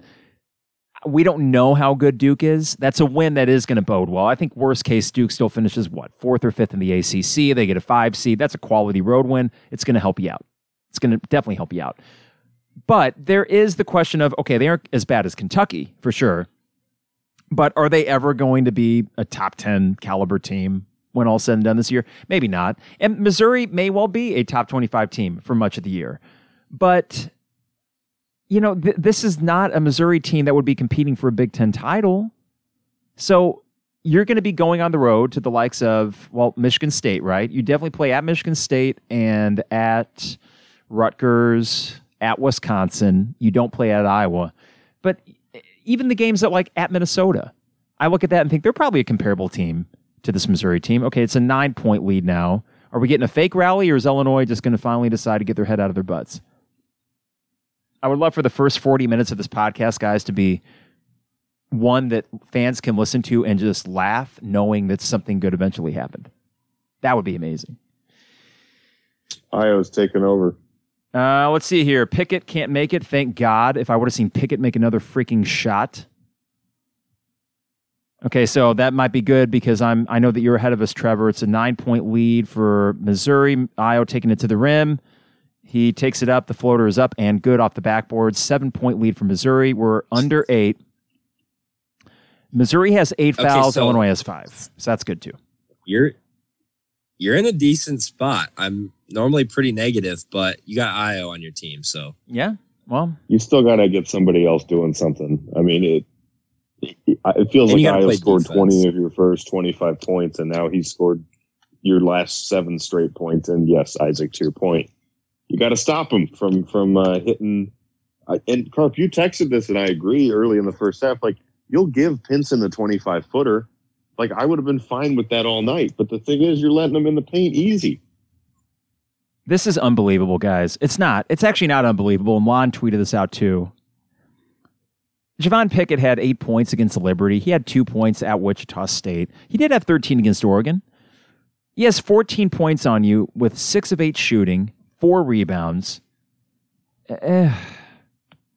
We don't know how good duke is. That's a win that is going to bode well. I think worst case duke still finishes what fourth or fifth in the acc they get a five seed. That's a quality road win. It's going to help you out. It's going to definitely help you out. But there is the question of okay they aren't as bad as kentucky for sure. But are they ever going to be a top 10 caliber team when all said and done this year? Maybe not. And Missouri may well be a top 25 team for much of the year. But, you know, th- this is not a Missouri team that would be competing for a Big Ten title. So you're going to be going on the road to the likes of, well, Michigan State, right? You definitely play at Michigan State and at Rutgers, at Wisconsin. You don't play at Iowa. But even the games that like at Minnesota, I look at that and think they're probably a comparable team to this Missouri team. Okay, it's a nine point lead now. Are we getting a fake rally or is Illinois just going to finally decide to get their head out of their butts? I would love for the first 40 minutes of this podcast, guys, to be one that fans can listen to and just laugh knowing that something good eventually happened. That would be amazing. Ayo's taking over. Uh, let's see here. Pickett can't make it. Thank God. If I would have seen Pickett make another freaking shot, Okay, so that might be good because I'm I know that you're ahead of us, Trevor. It's a nine point lead for Missouri. Ayo taking it to the rim. He takes it up. The floater is up and good off the backboard. Seven point lead for Missouri. We're under eight. Missouri has eight okay, fouls. So Illinois has five. So that's good too. You're you're in a decent spot. I'm normally pretty negative, but you got Ayo on your team, so yeah. Well, you still got to get somebody else doing something. I mean, it it feels and like I have scored defense. 20 of your first 25 points, and now he's scored your last seven straight points. And yes, Isaac, to your point, you got to stop him from from uh, hitting. Uh, and Carp, you texted this, and I agree. Early in the first half, like you'll give Pinson the 25 footer. Like I would have been fine with that all night. But the thing is, you're letting him in the paint easy. This is unbelievable, guys. It's not. It's actually not unbelievable. And Lon tweeted this out too. Javon Pickett had eight points against Liberty. He had two points at Wichita State. He did have 13 against Oregon. He has 14 points on you with six of eight shooting, four rebounds. Uh,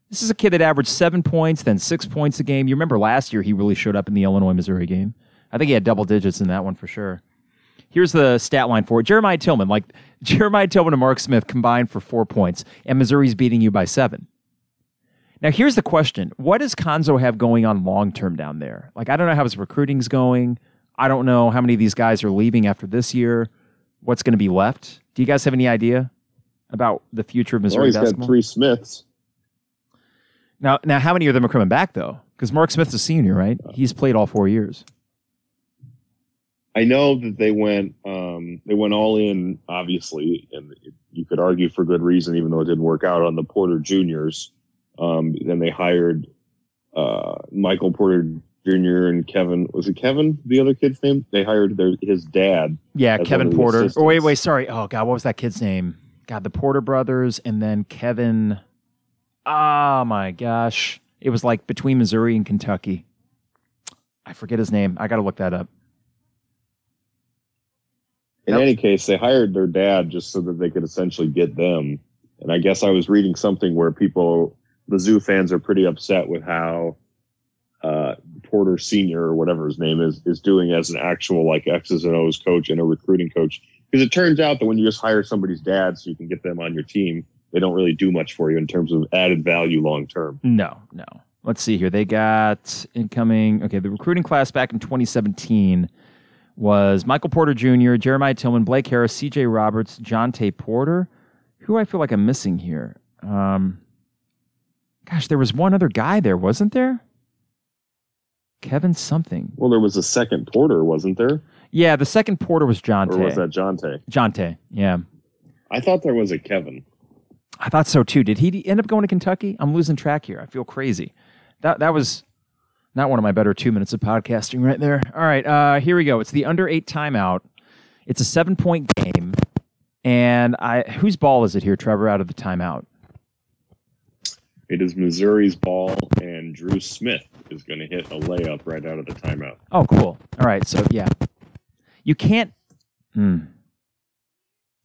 this is a kid that averaged seven points, then six points a game. You remember last year he really showed up in the Illinois Missouri game. I think he had double digits in that one for sure. Here's the stat line for it. Jeremiah Tilmon, like Jeremiah Tilmon and Mark Smith combined for four points, and Missouri's beating you by seven. Now, here's the question What does Cuonzo have going on long term down there? Like, I don't know how his recruiting's going. I don't know how many of these guys are leaving after this year. What's going to be left? Do you guys have any idea about the future of Missouri well, he's basketball? got three Smiths. Now, now, how many of them are coming back though? Because Mark Smith's a senior, right? He's played all four years. I know that they went um, they went all in, obviously, and you could argue for good reason, even though it didn't work out on the Porter Juniors. Um, then they hired uh, Michael Porter Jr. and Kevin. Was it Kevin? The other kid's name? They hired their his dad. Yeah, Kevin Porter. Oh wait, wait, sorry. Oh god, what was that kid's name? God, the Porter brothers, and then Kevin. Oh my gosh, it was like between Missouri and Kentucky. I forget his name. I got to look that up. In any case, they hired their dad just so that they could essentially get them. And I guess I was reading something where people the zoo fans are pretty upset with how uh, Porter Senior or whatever his name is is doing as an actual like X's and O's coach and a recruiting coach. Because it turns out that when you just hire somebody's dad so you can get them on your team, they don't really do much for you in terms of added value long term. No, no. let's see here. They got incoming. Okay, the recruiting class back in 2017 was Michael Porter Jr., Jeremiah Tilmon, Blake Harris, C.J. Roberts, Jontay Porter. Who I feel like I'm missing here. Um, gosh, there was one other guy there, wasn't there? Kevin something. Well, there was a second Porter, wasn't there? Yeah, the second Porter was Jontay. Or was that Jontay? Jontay, yeah. I thought there was a Kevin. I thought so too. Did he end up going to Kentucky? I'm losing track here. I feel crazy. That that was not one of my better two minutes of podcasting right there. All right, uh, here we go. It's the under eight timeout. It's a seven point game, and I whose ball is it here, Trevor? Out of the timeout. It is Missouri's ball, and Dru Smith is going to hit a layup right out of the timeout. Oh, cool. All right, so yeah, you can't. Hmm.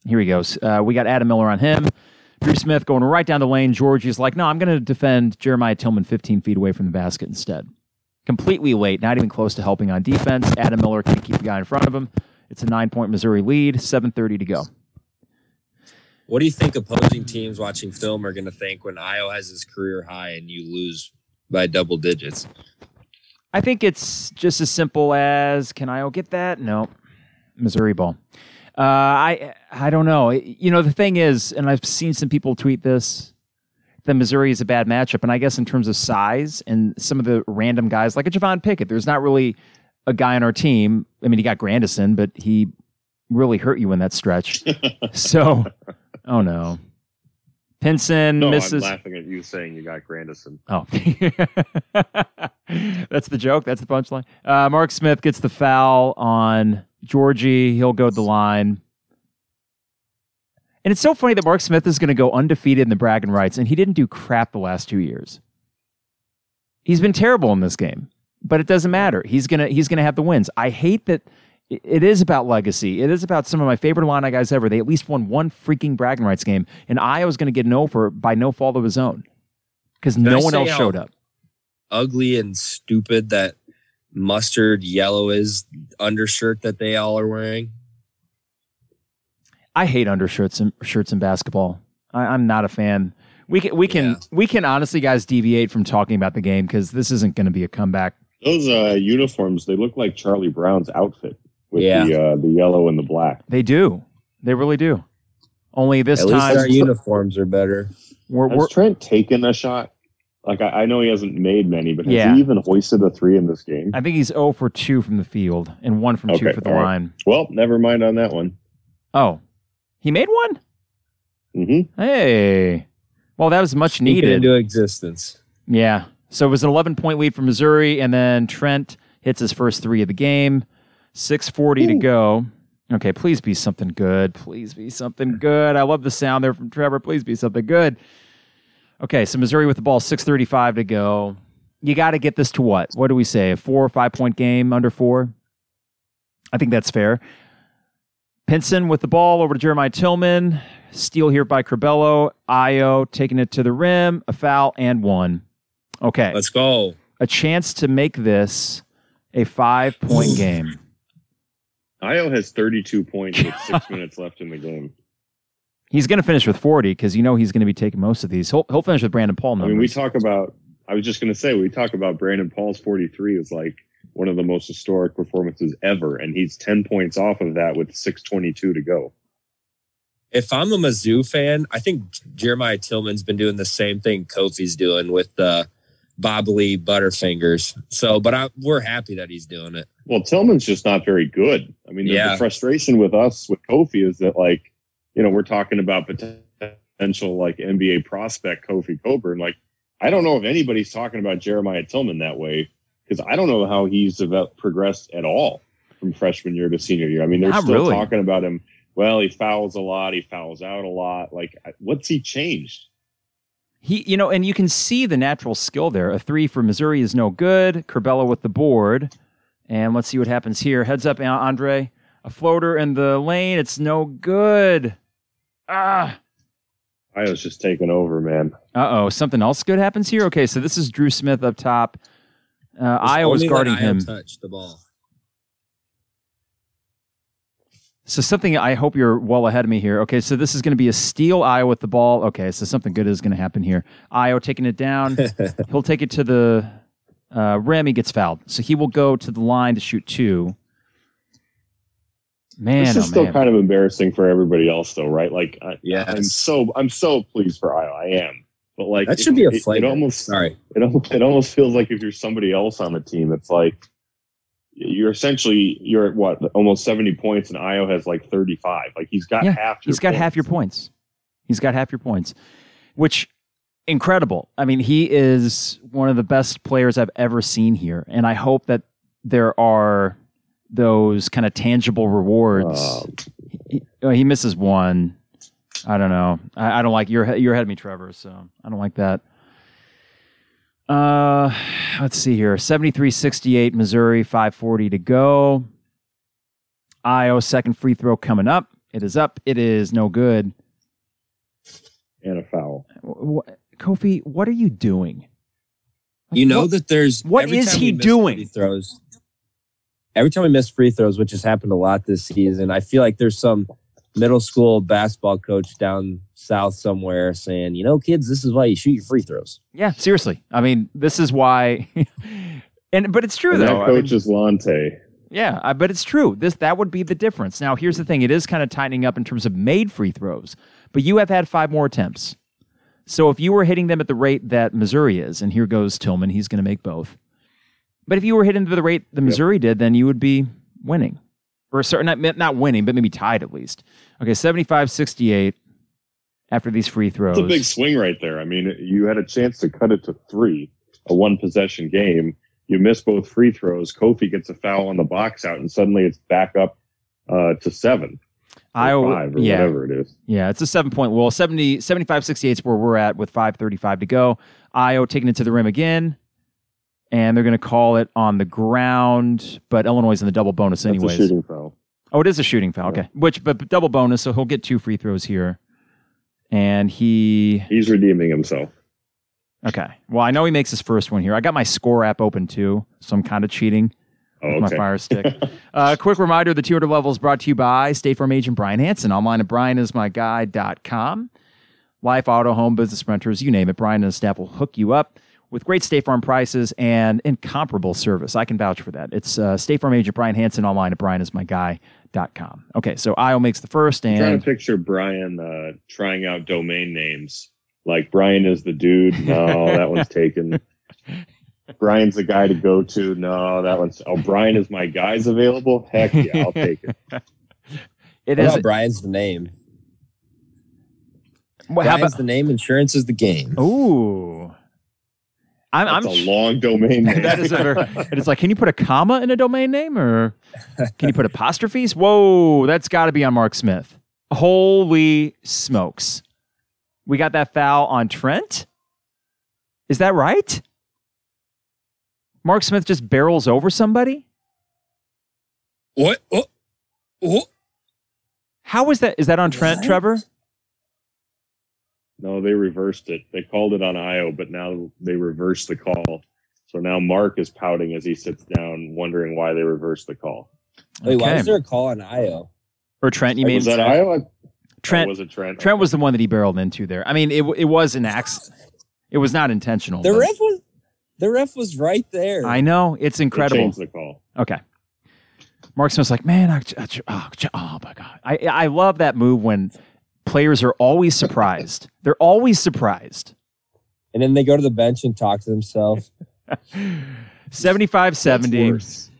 Here he goes. Uh, we got Adam Miller on him. Dru Smith going right down the lane. Giorgi's like, no, I'm going to defend Jeremiah Tilmon 15 feet away from the basket instead. Completely late, not even close to helping on defense. Adam Miller can't keep the guy in front of him. It's a nine point Missouri lead, 7.30 to go. What do you think opposing teams watching film are going to think when Ayo has his career high and you lose by double digits? I think it's just as simple as can Ayo get that? No. Missouri ball. Uh, I I don't know. You know, the thing is, and I've seen some people tweet this, that Missouri is a bad matchup. And I guess in terms of size and some of the random guys, like a Javon Pickett, there's not really a guy on our team. I mean, he got Grandison, but he really hurt you in that stretch. so, oh no. Pinson no, misses. I'm laughing at you saying you got Grandison. Oh, that's the joke. That's the punchline. Uh, Mark Smith gets the foul on Giorgi. He'll go to the line. And it's so funny that Mark Smith is going to go undefeated in the bragging rights, and he didn't do crap the last two years. He's been terrible in this game, but it doesn't matter. He's gonna he's gonna have the wins. I hate that it is about legacy. It is about some of my favorite Illini guys ever. They at least won one freaking bragging rights game, and Ayo's going to get an over by no fault of his own because no one else showed up. Ugly and stupid that mustard yellow is undershirt that they all are wearing. I hate undershirts and shirts in basketball. I, am not a fan. We can we can yeah. we can honestly, guys, deviate from talking about the game because this isn't going to be a comeback. Those uh, uniforms they look like Charlie Brown's outfit with yeah. the uh, the yellow and the black. They do. They really do. Only this At time, our uniforms are better. We're, Has we're, Trent taken a shot? Like I, I, know he hasn't made many, but has yeah. he even hoisted a three in this game? I think he's 0 for two from the field and one from okay, two for the line. Right. Well, never mind on that one. Oh, he made one. Mm-hmm. Hey, well, that was much needed into existence. Yeah. So it was an 11 point lead for Missouri, and then Trent hits his first three of the game. 6:40 to go. Okay, please be something good. Please be something good. I love the sound there from Trevor. Please be something good. Okay, so Missouri with the ball, 6:35 to go. You got to get this to what? What do we say? A four or five point game under four? I think that's fair. Pinson with the ball over to Jeremiah Tilmon. Steal here by Curbelo. Ayo taking it to the rim. A foul and one. Okay. Let's go. A chance to make this a five point game. Ayo has 32 points with six minutes left in the game. He's going to finish with 40 because you know he's going to be taking most of these. He'll, he'll finish with Brandon Paul numbers. I mean, we talk about, I was just going to say, we talk about Brandon Paul's 43 is like one of the most historic performances ever. And he's 10 points off of that with 622 to go. If I'm a Mizzou fan, I think Jeremiah Tilmon's been doing the same thing Kofi's doing with the bobbly butterfingers. So, but I, we're happy that he's doing it. Well, Tilmon's just not very good. I mean, the, yeah. the frustration with us with Kofi is that like, you know, we're talking about potential like NBA prospect Kofi Cockburn. Like, I don't know if anybody's talking about Jeremiah Tilmon that way because I don't know how he's developed, progressed at all from freshman year to senior year. I mean, they're Not still really. talking about him. Well, he fouls a lot. He fouls out a lot. Like, what's he changed? He, you know, and you can see the natural skill there. A three for Missouri is no good. Curbelo with the board. And let's see what happens here. Heads up, Andre. A floater in the lane. It's no good. Ah. I was just taking over, man. Uh oh. Something else good happens here? Okay, so this is Dru Smith up top. Uh, Ayo was guarding him. Touch the ball. So something I hope you're well ahead of me here. Okay, so this is going to be a steal Ayo with the ball. Okay, so something good is going to happen here. Ayo taking it down. He'll take it to the uh, rim. He gets fouled, so he will go to the line to shoot two. Man, this is oh, still man. kind of embarrassing for everybody else, though, right? Like, I, Yeah, I'm so I'm so pleased for Ayo. I am, but like that should be a it, it almost sorry. it almost it almost feels like if you're somebody else on the team, it's like you're essentially you're at what almost 70 points, and Ayo has like 35. Like he's got Yeah, half. Your He's got half your points. He's got half your points, which incredible. I mean, he is one of the best players I've ever seen here, and I hope that there are those kind of tangible rewards. Uh, he, he misses one. I don't know. I, I don't like you're you're ahead of me, Trevor. So I don't like that. Uh, let's see here. 73-68 Missouri, 540 to go. Ayo second free throw coming up. It is up. It is no good. and a foul. Wh- Kofi, what are you doing? You know What- that there's what every is time he doing? Free throws. Every time we miss free throws, which has happened a lot this season, I feel like there's some middle school basketball coach down south somewhere saying, "You know, kids, this is why you shoot your free throws." Yeah, seriously. I mean, this is why. and but it's true And though. that I mean- coach is Lante. Yeah, I, but it's true. This that would be the difference. Now, here's the thing: it is kind of tightening up in terms of made free throws, but you have had five more attempts. So if you were hitting them at the rate that Missouri is, and here goes Tilmon, he's going to make both. But if you were hitting them at the rate that Missouri did, then you would be winning, or a certain not not winning, but maybe tied at least. Okay, 75-68 after these free throws. It's a big swing right there. I mean, you had a chance to cut it to three, a one possession game. You miss both free throws. Kofi gets a foul on the box out, and suddenly it's back up uh, to seven. Iowa, five or yeah, whatever it is. Yeah, it's a seven point well 70, 75 68 is where we're at with 535 to go. Ayo taking it to the rim again. And they're going to call it on the ground, but Illinois is in the double bonus anyways. a shooting foul. Oh, it is a shooting foul. Okay. Which, but, but double bonus, so he'll get two free throws here. And he, He's redeeming himself. okay. Well, I know he makes his first one here. I got my score app open too, so I'm kind of cheating Oh, with my fire stick. uh, quick reminder the 200 level is brought to you by State Farm agent Brian Hanson. Online at brianismyguy.com. Life, auto, home, business renters, you name it. Brian and his staff will hook you up with great State Farm prices and incomparable service. I can vouch for that. It's uh, State Farm agent Brian Hanson online at brianismyguy.com. Okay, so Ayo makes the first I'm trying to picture Brian uh, trying out domain names. Like Brian is the dude. No, that one's taken. Brian's the guy to go to. No, that one's. Oh, Brian is my guy's available. Heck yeah, I'll take it. it What is. about Brian's the name? Well, how Brian's about, the name. Insurance is the game. ooh. I'm, That's I'm a long domain name. that is a very, and it's like, can you put a comma in a domain name or can you put apostrophes? Whoa, that's got to be on Mark Smith. Holy smokes. We got that foul on Trent? Is that right? Mark Smith just barrels over somebody? What? What? What? How is that? Is that on Trent, What? Trevor? No, they reversed it. They called it on Ayo, but now they reversed the call. So now Mark is pouting as he sits down, wondering why they reversed the call. Wait, why Okay. was there a call on Ayo? Or Trent, you mean? was that Ayo? Trent, was it Trent? Trent was the one that he barreled into there. I mean, it, it was an accident. It was not intentional. The but- ref was the ref was right there. I know. It's They incredible. changed the call. Okay. Mark Smith's like, man, I, I, oh, oh my god, I I love that move when players are always surprised. They're always surprised. and then they go to the bench and talk to themselves. 75 70. worse.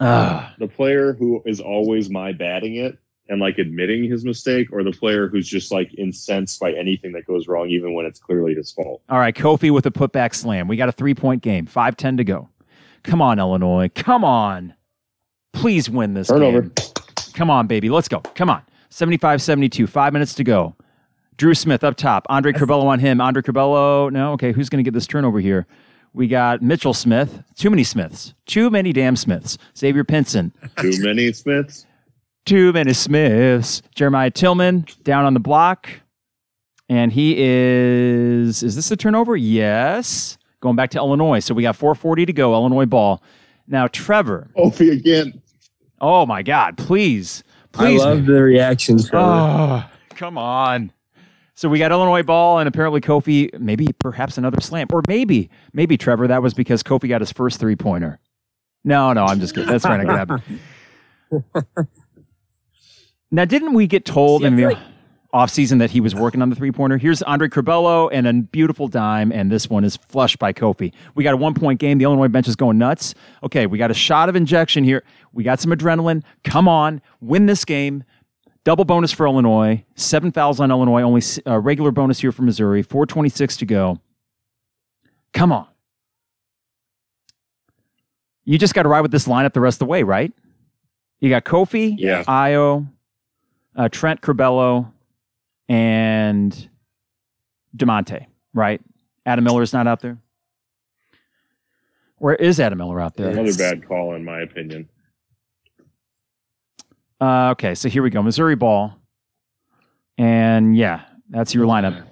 Ugh. The player who is always my batting it and like admitting his mistake, or the player who's just like incensed by anything that goes wrong, even when it's clearly his fault. All right, Kofi with a putback slam. We got a three point game. 5 10 to go. Come on, Illinois. Come on. Please win this Turnover. game. Come on, baby. Let's go. Come on. 75 72. Five minutes to go. Dru Smith up top. Andre Curbelo on him. Andre Curbelo. No. Okay. Who's going to get this turnover here? We got Mitchell Smith. Too many Smiths. Too many damn Smiths. Xavier Pinson. Too many Smiths. Too many Smiths. Jeremiah Tilmon down on the block. And he is. Is this a turnover? Yes. Going back to Illinois. So we got 440 to go. Illinois ball. Now, Trevor. Kofi again. Oh my God! Please, Please. I love the reactions. Oh, come on. So we got Illinois ball and apparently Kofi, maybe perhaps another slam. Or maybe, maybe Trevor, that was because Kofi got his first three pointer. No, no, I'm just kidding. That's trying to grab. now, didn't we get told See, in the like- offseason that he was working on the three pointer? Here's Andre Curbelo and a beautiful dime, and this one is flushed by Kofi. We got a one point game. The Illinois bench is going nuts. Okay, we got a shot of injection here. We got some adrenaline. Come on, win this game. Double bonus for Illinois. Seven fouls on Illinois. Only a uh, regular bonus here for Missouri. 426 to go. Come on. You just got to ride with this lineup the rest of the way, right? You got Kofi, yeah. Ayo, uh, Trent Curbelo, and Da'Monte, right? Adam Miller is not out there. Where is Adam Miller out there? Another bad call, in my opinion. Uh, okay, so here we go. Missouri ball. And yeah, that's your lineup.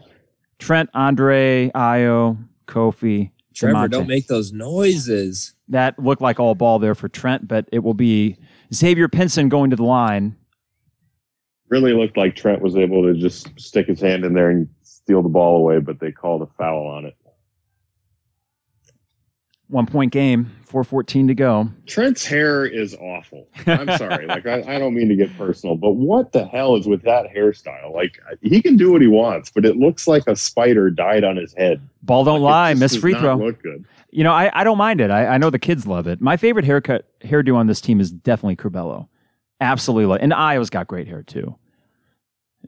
Trent, Andre, Ayo, Kofi. Trevor, Da'Monte. don't make those noises. That looked like all ball there for Trent, but it will be Xavier Pinson going to the line. Really looked like Trent was able to just stick his hand in there and steal the ball away, but they called a foul on it. One point game, 414 to go. Trent's hair is awful. I'm sorry. like, I, I, don't mean to get personal, but what the hell is with that hairstyle? Like, he can do what he wants, but it looks like a spider died on his head. Ball don't like, lie. Miss free throw. Look good. You know, I, I don't mind it. I, I know the kids love it. My favorite haircut hairdo on this team is definitely Curbelo. Absolutely. And Ayo's got great hair, too.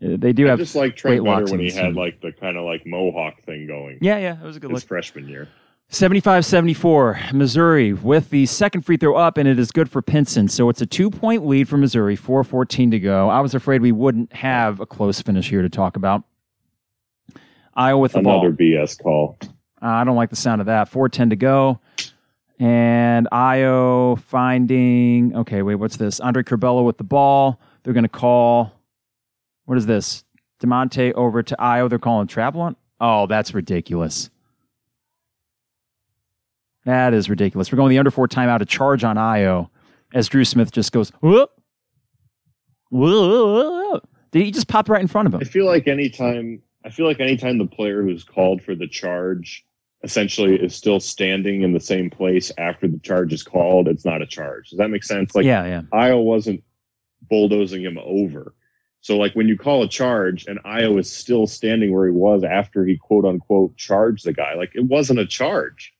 Uh, they do I have just like Trent better when he had like the kind of like mohawk thing going. Yeah, yeah, it was a good look. his look. freshman year. 75 74, Missouri with the second free throw up, and it is good for Pinson. So it's a two point lead for Missouri, 4 to go. I was afraid we wouldn't have a close finish here to talk about. Iowa with the Another ball. BS call. Uh, I don't like the sound of that. 410 to go. And Ayo finding, okay, wait, what's this? Andre Curbelo with the ball. They're going to call, what is this? Da'Monte over to Ayo. They're calling travel Oh, that's ridiculous. That is ridiculous. We're going the under four timeout to charge on Ayo as Dru Smith just goes, whoop, whoop. Did he just pop right in front of him? I feel like anytime I feel like anytime the player who's called for the charge essentially is still standing in the same place after the charge is called, it's not a charge. Does that make sense? Like yeah, yeah. Ayo wasn't bulldozing him over. So like when you call a charge and Ayo is still standing where he was after he quote unquote charged the guy, like it wasn't a charge.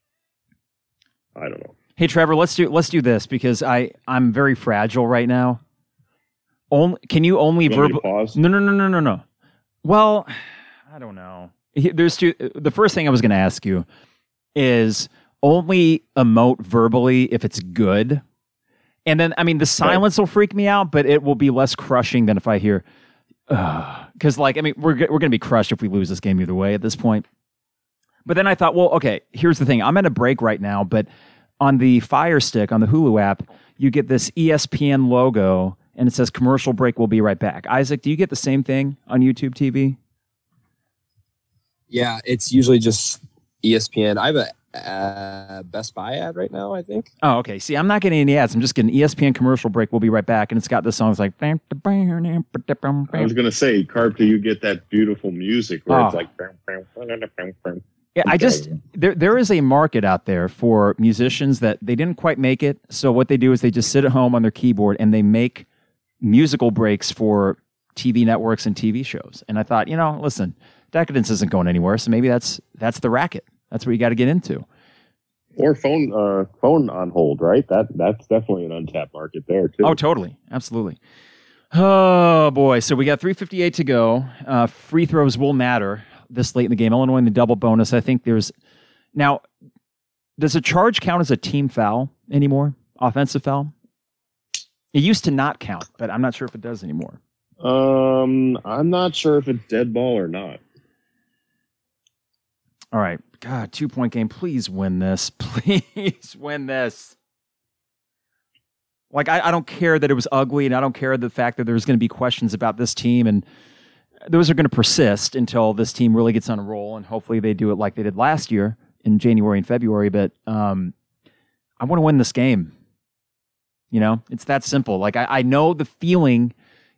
I don't know. Hey Trevor, let's do let's do this because I I'm very fragile right now. Only can you only verbal? No, no, no, no, no, no. Well, I don't know. There's two. The first thing I was going to ask you is only emote verbally if it's good, and then I mean the silence right. will freak me out, but it will be less crushing than if I hear. Because like I mean we're we're going to be crushed if we lose this game either way at this point. But then I thought, well, okay, here's the thing. I'm at a break right now, but on the Fire Stick on the Hulu app, you get this ESPN logo and it says commercial break. We'll be right back. Isaac, do you get the same thing on YouTube TV? Yeah, it's usually just ESPN. I have a uh, Best Buy ad right now, I think. Oh, okay. See, I'm not getting any ads. I'm just getting ESPN commercial break. We'll be right back. And it's got the songs like. I was going to say, Carp, do you get that beautiful music where oh. it's like. Yeah, I just there there is a market out there for musicians that they didn't quite make it. So what they do is they just sit at home on their keyboard and they make musical breaks for TV networks and TV shows. And I thought, you know, listen, Decadence isn't going anywhere, so maybe that's that's the racket. That's what you got to get into. Or phone uh, phone on hold, right? That that's definitely an untapped market there too. Oh, totally, absolutely. Oh boy, so we got 358 to go. Uh, free throws will matter this late in the game. Illinois in the double bonus. I think there's now. Does a charge count as a team foul anymore? Offensive foul? It used to not count, but I'm not sure if it does anymore. Um, I'm not sure if it's dead ball or not. All right. God, two point game. Please win this. Please win this. Like, I, I don't care that it was ugly, and I don't care the fact that there's going to be questions about this team, and those are going to persist until this team really gets on a roll, and hopefully they do it like they did last year in January and February. But um, I want to win this game. You know, it's that simple. Like, I, I know the feeling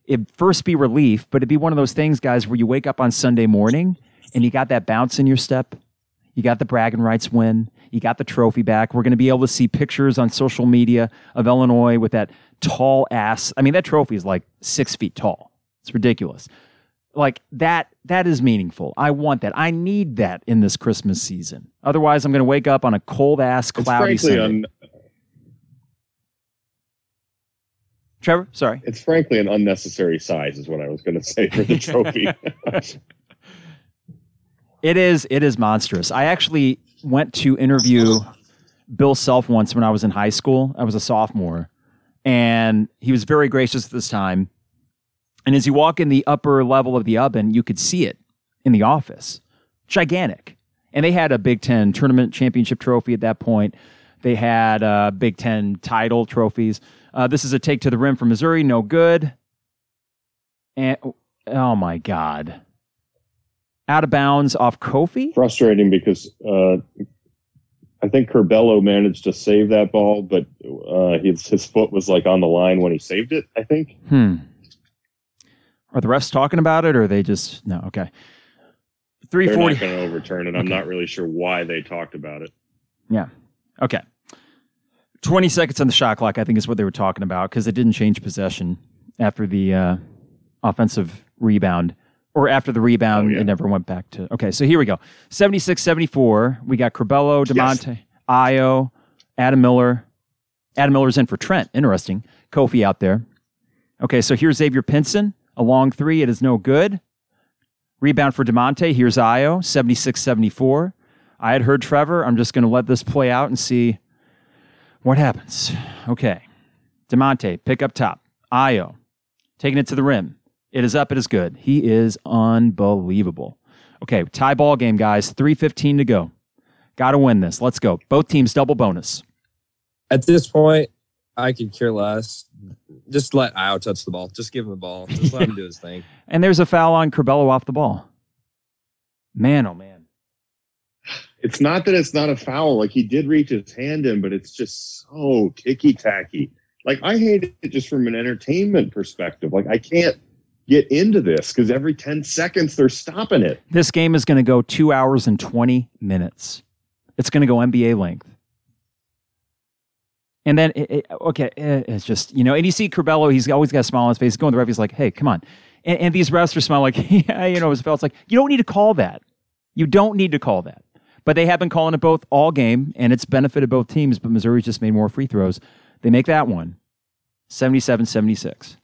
it first be relief, but it'd be one of those things, guys, where you wake up on Sunday morning and you got that bounce in your step. You got the bragging rights win. You got the trophy back. We're going to be able to see pictures on social media of Illinois with that tall ass. I mean, that trophy is like six feet tall. It's ridiculous. Like that, that is meaningful. I want that. I need that in this Christmas season. Otherwise, I'm going to wake up on a cold ass, cloudy Sunday. Un- Trevor, sorry. It's frankly an unnecessary size, is what I was going to say for the trophy. it is. It is monstrous. I actually went to interview Bill Self once when I was in high school. I was a sophomore, and he was very gracious at this time. And as you walk in the upper level of the oven, you could see it in the office. Gigantic. And they had a Big Ten tournament championship trophy at that point. They had uh, Big Ten title trophies. Uh, this is a take to the rim for Missouri. No good. And oh my God. Out of bounds off Kofi? Frustrating because uh, I think Curbelo managed to save that ball, but uh, his, his foot was like on the line when he saved it, I think. Hmm. Are the refs talking about it, or are they just no? Okay, three forty. They're not going to overturn it. I'm not really sure why they talked about it. Yeah. Okay. Twenty seconds on the shot clock. I think is what they were talking about because it didn't change possession after the uh, offensive rebound or after the rebound, oh, yeah. it never went back to. Okay, so here we go. 76 74. We got Curbelo, Da'Monte, yes. Ayo, Adam Miller. Adam Miller's in for Trent. Interesting. Kofi out there. Okay, so here's Xavier Pinson. A long three. It is no good. Rebound for Da'Monte. Here's Ayo, 76 74. I had heard Trevor. I'm just going to let this play out and see what happens. Okay. Da'Monte, pick up top. Ayo, taking it to the rim. It is up. It is good. He is unbelievable. Okay, tie ball game, guys. 3.15 to go. Got to win this. Let's go. Both teams double bonus. At this point, I could care less. Just let Ayo touch the ball. Just give him the ball. Just let him do his thing. And there's a foul on Curbelo off the ball. Man, oh man. It's not that it's not a foul. Like he did reach his hand in, but it's just so ticky tacky. Like I hate it just from an entertainment perspective. Like I can't get into this because every 10 seconds they're stopping it. This game is going to go two hours and 20 minutes. It's going to go NBA length. And then, it, it, okay, eh, it's just, you know, and you see Curbelo, he's always got a smile on his face. He's going to the ref, he's like, hey, come on. And, and these refs are smiling like, yeah, you know, as It's like, you don't need to call that. You don't need to call that. But they have been calling it both all game, and it's benefited both teams, but Missouri's just made more free throws. They make that one 77 76.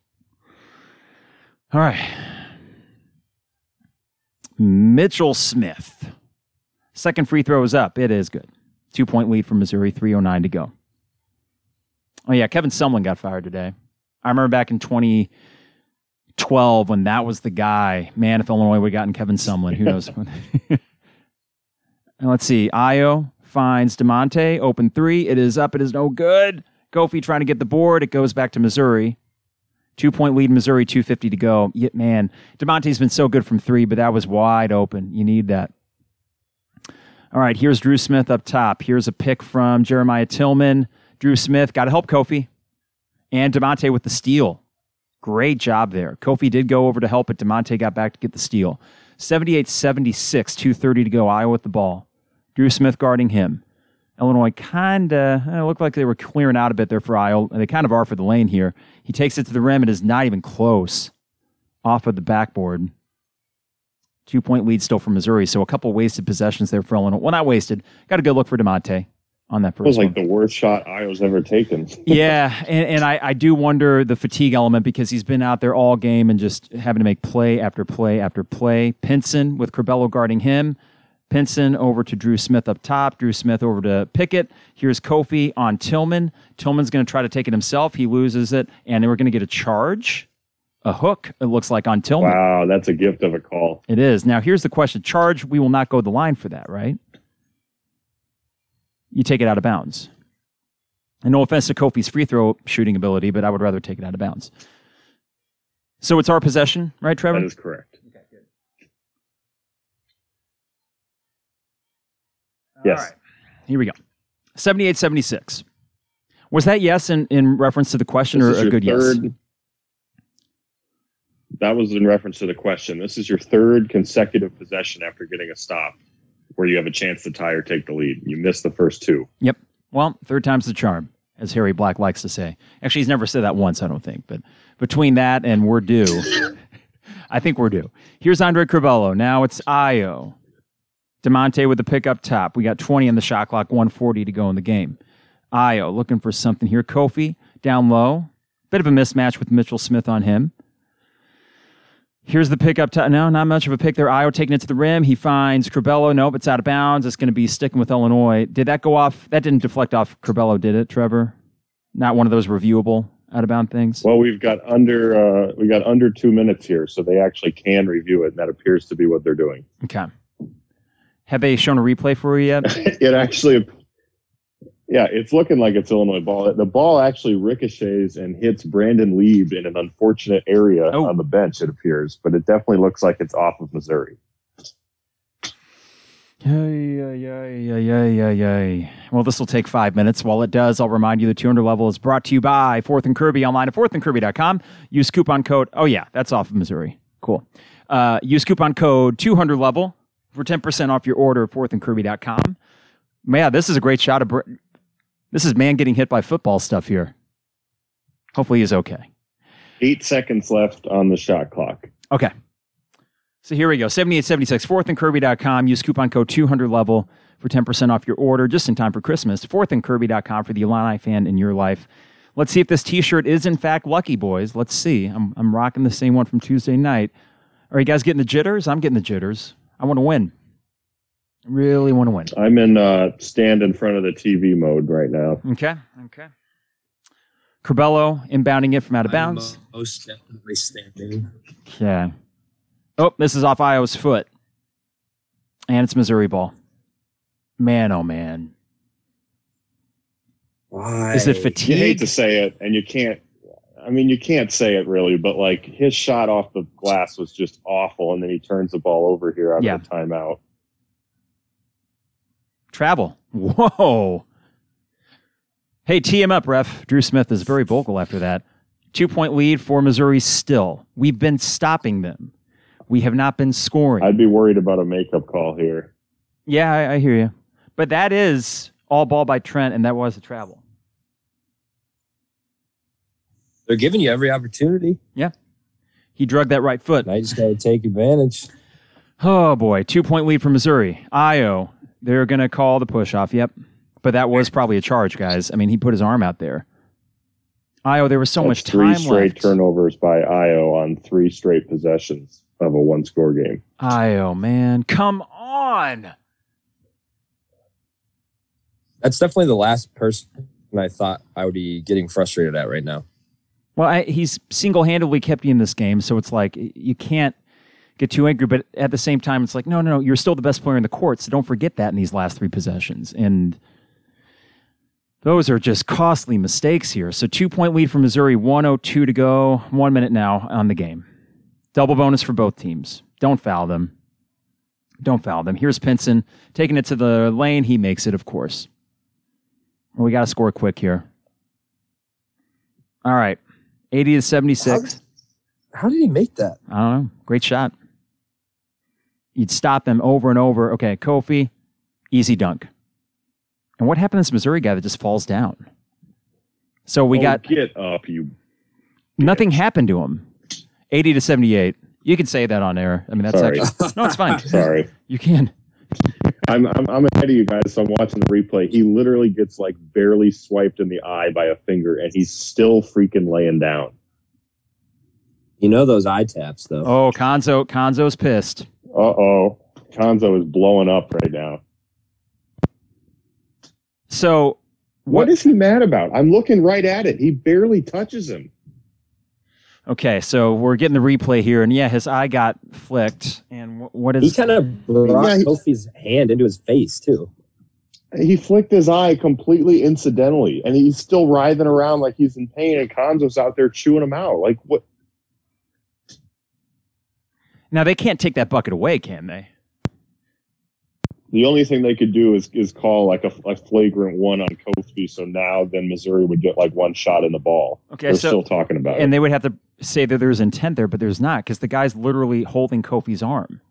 All right. Mitchell Smith. Second free throw is up. It is good. Two point lead for Missouri, 3.09 to go. Oh, yeah, Kevin Sumlin got fired today. I remember back in 2012 when that was the guy. Man, if Illinois would have gotten Kevin Sumlin, who knows? let's see. Ayo finds Da'Monte, open three. It is up. It is no good. Kofi trying to get the board. It goes back to Missouri. Two point lead, Missouri, 250 to go. Yeah, man, Da'Monte's been so good from three, but that was wide open. You need that. All right, here's Dru Smith up top. Here's a pick from Jeremiah Tilmon. Dru Smith got to help Kofi and Da'Monte with the steal. Great job there. Kofi did go over to help, but Da'Monte got back to get the steal. 78 76, 230 to go. Iowa with the ball. Dru Smith guarding him. Illinois kind of eh, looked like they were clearing out a bit there for Iowa. They kind of are for the lane here. He takes it to the rim. It is not even close off of the backboard. Two point lead still for Missouri. So a couple wasted possessions there for Illinois. Well, not wasted. Got a good look for Da'Monte on that first. It was like one. the worst shot I was ever taken. yeah, and, and I, I do wonder the fatigue element because he's been out there all game and just having to make play after play after play. Pinson with Curbelo guarding him. Pinson over to Dru Smith up top. Dru Smith over to Pickett. Here's Kofi on Tilmon. Tilmon's going to try to take it himself. He loses it, and we're going to get a charge, a hook. It looks like on Tilmon. Wow, that's a gift of a call. It is. Now here's the question: charge? We will not go the line for that, right? You take it out of bounds. And no offense to Kofi's free throw shooting ability, but I would rather take it out of bounds. So it's our possession, right, Trevor? That is correct. Okay, good. Yes. All right. Here we go. 78 76. Was that yes in, in reference to the question this or a good third, yes? that was in reference to the question. This is your third consecutive possession after getting a stop where you have a chance to tie or take the lead. You miss the first two. Yep. Well, third time's the charm, as Harry Black likes to say. Actually, he's never said that once, I don't think. But between that and we're due, I think we're due. Here's Andre Curbelo. Now it's Ayo. Da'Monte with the pick up top. We got 20 in the shot clock, 140 to go in the game. Ayo looking for something here. Kofi down low. Bit of a mismatch with Mitchell Smith on him. Here's the pickup. T- no, not much of a pick there. Ayo taking it to the rim. He finds Curbelo. Nope, it's out of bounds. It's going to be sticking with Illinois. Did that go off? That didn't deflect off Curbelo, did it, Trevor? Not one of those reviewable out of bound things. Well, we've got under uh, we got under two minutes here, so they actually can review it, and that appears to be what they're doing. Okay. Have they shown a replay for you yet? it actually yeah, it's looking like it's Illinois ball. The ball actually ricochets and hits Brandon Lieb in an unfortunate area oh. on the bench, it appears, but it definitely looks like it's off of Missouri. Yay, yay, yay, yay, yay. Well, this will take five minutes. While it does, I'll remind you the 200 level is brought to you by Fourth and Kirby online at fourthandkirby.com. Use coupon code. Oh, yeah, that's off of Missouri. Cool. Uh, use coupon code 200 level for 10% off your order at fourthandkirby.com. Yeah, this is a great shot of this is man getting hit by football stuff here. Hopefully he's okay. Eight seconds left on the shot clock. Okay. So here we go. 7876, fourthandkirby.com. Use coupon code 200 level for 10% off your order just in time for Christmas. Fourthandkirby.com for the Illini fan in your life. Let's see if this t-shirt is in fact lucky, boys. Let's see. I'm, I'm rocking the same one from Tuesday night. Are you guys getting the jitters? I'm getting the jitters. I want to win. Really want to win. I'm in uh, stand in front of the TV mode right now. Okay. Okay. Curbelo inbounding it from out of bounds. Most definitely standing. Okay. Oh, this is off Ayo's foot. And it's Missouri ball. Man, oh man. Why? Is it fatigue? You hate to say it, and you can't. I mean, you can't say it really, but like his shot off the glass was just awful, and then he turns the ball over here out yeah. of the timeout. Travel. Whoa. Hey, tee him up, ref. Dru Smith is very vocal after that. Two point lead for Missouri still. We've been stopping them. We have not been scoring. I'd be worried about a makeup call here. Yeah, I, I hear you. But that is all ball by Trent, and that was a travel. They're giving you every opportunity. Yeah. He drug that right foot. I just got to take advantage. Oh, boy. Two point lead for Missouri. Ayo they're going to call the push off. Yep. But that was probably a charge, guys. I mean, he put his arm out there. Ayo, there was so That's much time three straight left. turnovers by Ayo on three straight possessions of a one score game. Ayo, man. Come on. That's definitely the last person I thought I would be getting frustrated at right now. Well, I, he's single handedly kept you in this game, so it's like you can't get too angry. But at the same time, it's like, no, no, no, you're still the best player in the court. So don't forget that in these last three possessions. And those are just costly mistakes here. So two point lead for Missouri, 102 to go, one minute now on the game. Double bonus for both teams. Don't foul them. Don't foul them. Here's Pinson taking it to the lane. He makes it, of course. Well, we got to score quick here. All right. 80 to 76. How, how did he make that? I don't know. Great shot you'd stop them over and over. Okay, Kofi, easy dunk. And what happened to this Missouri guy that just falls down? So we oh, got get up, you. Nothing bitch. happened to him. Eighty to seventy-eight. You can say that on air. I mean, that's Sorry. actually no, it's fine. Sorry, you can. I'm, I'm I'm ahead of you guys. So I'm watching the replay. He literally gets like barely swiped in the eye by a finger, and he's still freaking laying down. You know those eye taps, though. Oh, Cuonzo, Cuonzo's pissed. Uh oh. Cuonzo is blowing up right now. So, what, what is he mad about? I'm looking right at it. He barely touches him. Okay, so we're getting the replay here, and yeah, his eye got flicked. And what is he kind of brought yeah, Kofi's hand into his face too? He flicked his eye completely incidentally, and he's still writhing around like he's in pain. And Cuonzo's out there chewing him out. Like what? Now they can't take that bucket away, can they? the only thing they could do is is call like a, a, flagrant one on Kofi. So now then Missouri would get like one shot in the ball. Okay, they're so, still talking about it, and they would have to say that there's intent there, but there's not because the guy's literally holding Kofi's arm.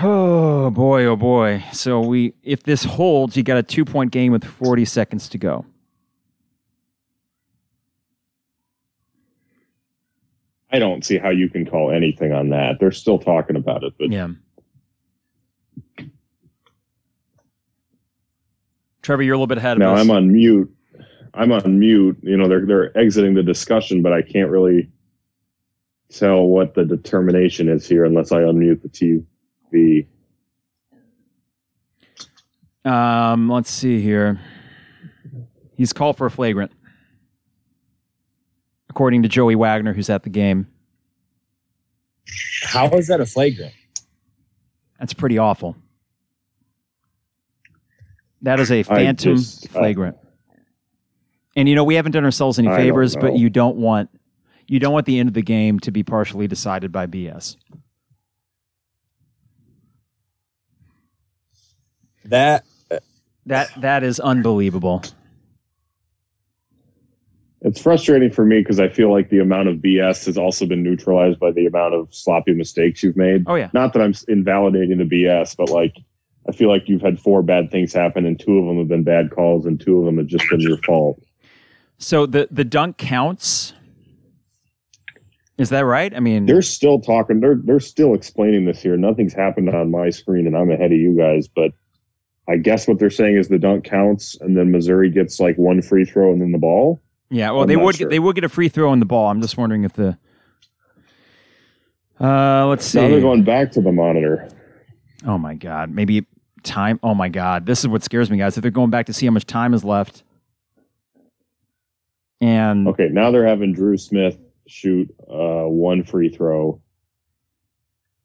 Oh boy, oh boy. So we if this holds, you got a two point game with 40 seconds to go. I don't see how you can call anything on that. They're still talking about it, but yeah. Trevor, you're a little bit ahead of now us. I'm on mute. I'm on mute. You know, they're they're exiting the discussion, but I can't really tell what the determination is here unless I unmute the TV. Um, let's see here. He's called for a flagrant, according to Joey Wagner, who's at the game. How is that a flagrant? That's pretty awful. That is a phantom just, uh, flagrant. Uh, and you know we haven't done ourselves any favors, but you don't want you don't want the end of the game to be partially decided by BS. That that that is unbelievable. It's frustrating for me because I feel like the amount of BS has also been neutralized by the amount of sloppy mistakes you've made. Oh yeah. Not that I'm invalidating the BS, but like I feel like you've had four bad things happen, and two of them have been bad calls, and two of them have just been your fault. So the the dunk counts. Is that right? I mean, they're still talking. They're they're still explaining this here. Nothing's happened on my screen, and I'm ahead of you guys. But I guess what they're saying is the dunk counts, and then Missouri gets like one free throw and then the ball. Yeah, well, I'm they would sure. get, they would get a free throw in the ball. I'm just wondering if the. Uh, let's see. Now they're going back to the monitor. Oh my god! Maybe time. Oh my god! This is what scares me, guys. If they're going back to see how much time is left. And okay, now they're having Dru Smith shoot uh, one free throw.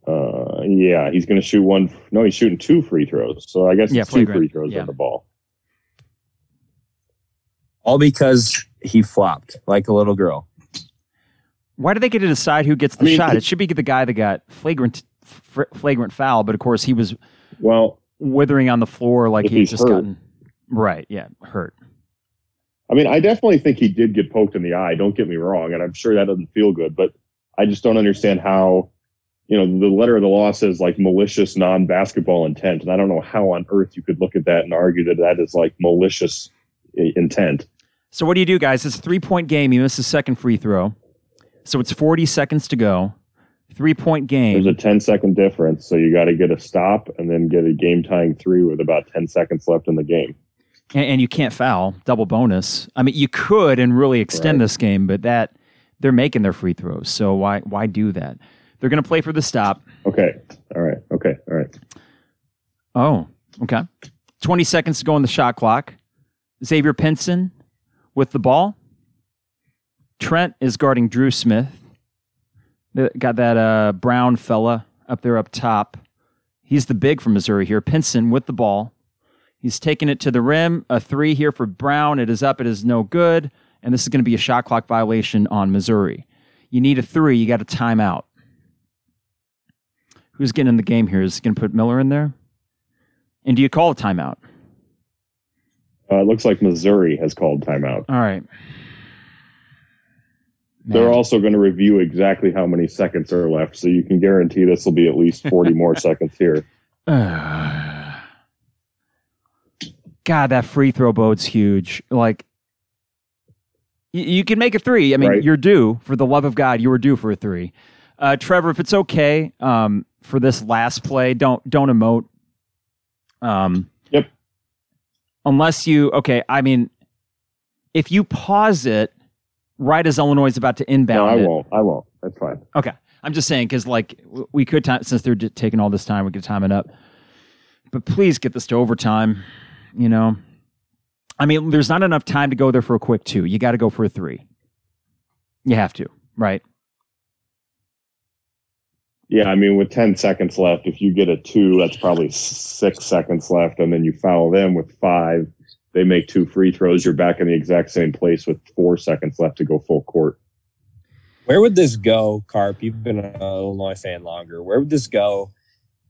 Uh, yeah, he's going to shoot one. No, he's shooting two free throws. So I guess yeah, two free throws yeah. on the ball. All because he flopped like a little girl. Why do they get to decide who gets the I mean, shot? It should be the guy that got flagrant flagrant foul, but of course he was well withering on the floor like he'd just hurt. gotten right. Yeah, hurt. I mean, I definitely think he did get poked in the eye. Don't get me wrong, and I'm sure that doesn't feel good, but I just don't understand how. You know, the letter of the law says like malicious non-basketball intent, and I don't know how on earth you could look at that and argue that that is like malicious intent. So what do you do, guys? It's a three-point game. You miss the second free throw, so it's 40 seconds to go three point game. There's a 10 second difference. So you got to get a stop and then get a game tying three with about 10 seconds left in the game. And, and you can't foul, double bonus. I mean, you could and really extend right. this game, but that they're making their free throws. So why why do that? They're going to play for the stop. Okay. All right. Okay. All right. Oh, okay. 20 seconds to go on the shot clock. Xavier Pinson with the ball. Trent is guarding Dru Smith. Got that uh, brown fella up there up top. He's the big from Missouri here. Pinson with the ball. He's taking it to the rim. A three here for Brown. It is up. It is no good. And this is going to be a shot clock violation on Missouri. You need a three. You got a timeout. Who's getting in the game here? Is going to put Miller in there? And do you call a timeout? Uh, it looks like Missouri has called timeout. All right. They're also going to review exactly how many seconds are left, so you can guarantee this will be at least 40 more seconds here. God, that free throw boat's huge. Like, y- you can make a three. I mean, right. you're due, for the love of God, you were due for a three. Uh, Trevor, if it's okay um, for this last play, don't don't emote. Um. Unless you, okay, I mean, if you pause it right as Illinois is about to inbound. No, I it. won't. I won't. That's fine. Okay. I'm just saying because like we could time since they're taking all this time, we could time it up. But please get this to overtime. You know, I mean, there's not enough time to go there for a quick two. You got to go for a three. You have to, right? Yeah, I mean, with 10 seconds left, if you get a two, that's probably six seconds left, and then you foul them with five they make two free throws, you're back in the exact same place with four seconds left to go full court. Where would this go, Carp? You've been an Illinois fan longer. Where would this go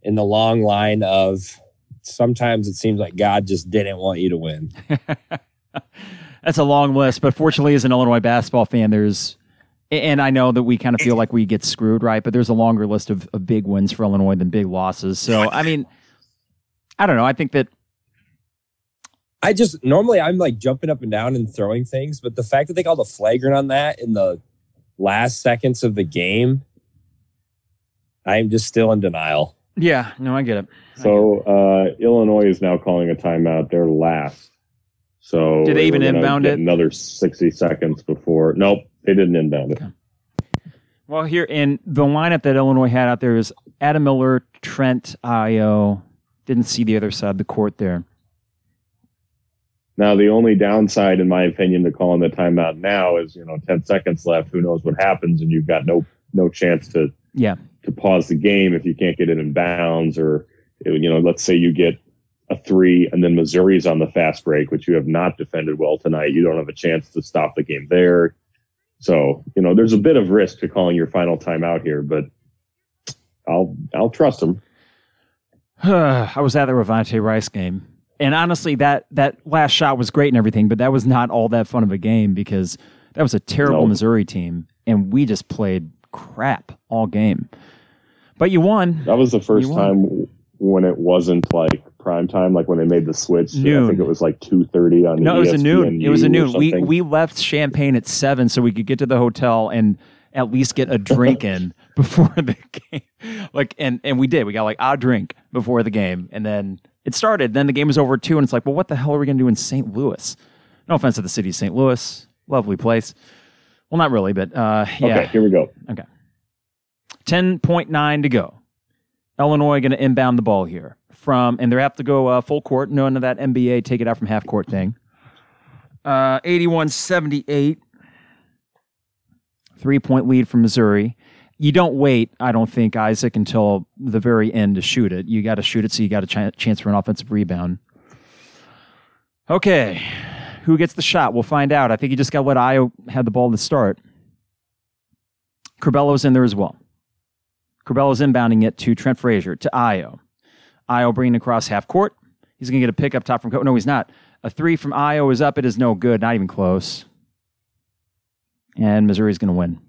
in the long line of sometimes it seems like God just didn't want you to win. That's a long list, but fortunately, as an Illinois basketball fan, there's, and I know that we kind of feel like we get screwed, right? But there's a longer list of, of big wins for Illinois than big losses. So, I mean, I don't know. I think that. I just normally I'm like jumping up and down and throwing things, but the fact that they called a flagrant on that in the last seconds of the game, I'm just still in denial. Yeah, no, I get it. so uh, Illinois is now calling a timeout. They're last. So did they even inbound it? Another sixty seconds before. Nope, they didn't inbound it. Okay. Well, here in the lineup that Illinois had out there is Adam Miller, Trent, Ayo. Didn't see the other side of the court there. Now, the only downside, in my opinion, to calling the timeout now is you know ten seconds left. Who knows what happens, and you've got no no chance to yeah to pause the game if you can't get it in bounds or you know let's say you get a three and then Missouri's on the fast break, which you have not defended well tonight. You don't have a chance to stop the game there. So you know there's a bit of risk to calling your final timeout here, but I'll I'll trust him. I was at the Rayvonte Rice game and honestly, that that last shot was great and everything, but that was not all that fun of a game because that was a terrible. Missouri team, and we just played crap all game. But you won. That was the first time when it wasn't like prime time, like when they made the switch. Noon. I think it was like two thirty on. No, it was a noon. It was a noon. We we left Champaign at seven so we could get to the hotel and at least get a drink in before the game. Like and and we did. We got like a drink before the game, and then it started. Then the game was over too, and it's like, well, what the hell are we going to do in St. Louis? No offense to the city of St. Louis, lovely place. Well, not really, but uh, yeah. Okay, here we go. Okay, ten point nine to go. Illinois going to inbound the ball here from, and they have to go uh, full court. No none of that NBA take it out from half court thing. Uh, 81 78. Three point lead from Missouri you don't wait, I don't think, Isaac, until the very end to shoot it. You got to shoot it so you got a ch- chance for an offensive rebound. Okay, who gets the shot? We'll find out. I think you just got to let Ayo have the ball to start. Curbelo's in there as well. Curbelo's inbounding it to Trent Frazier, to Ayo. Ayo bringing across half court. He's going to get a pick up top from. No, he's not. A three from Ayo is up. It is no good. Not even close. And Missouri's going to win.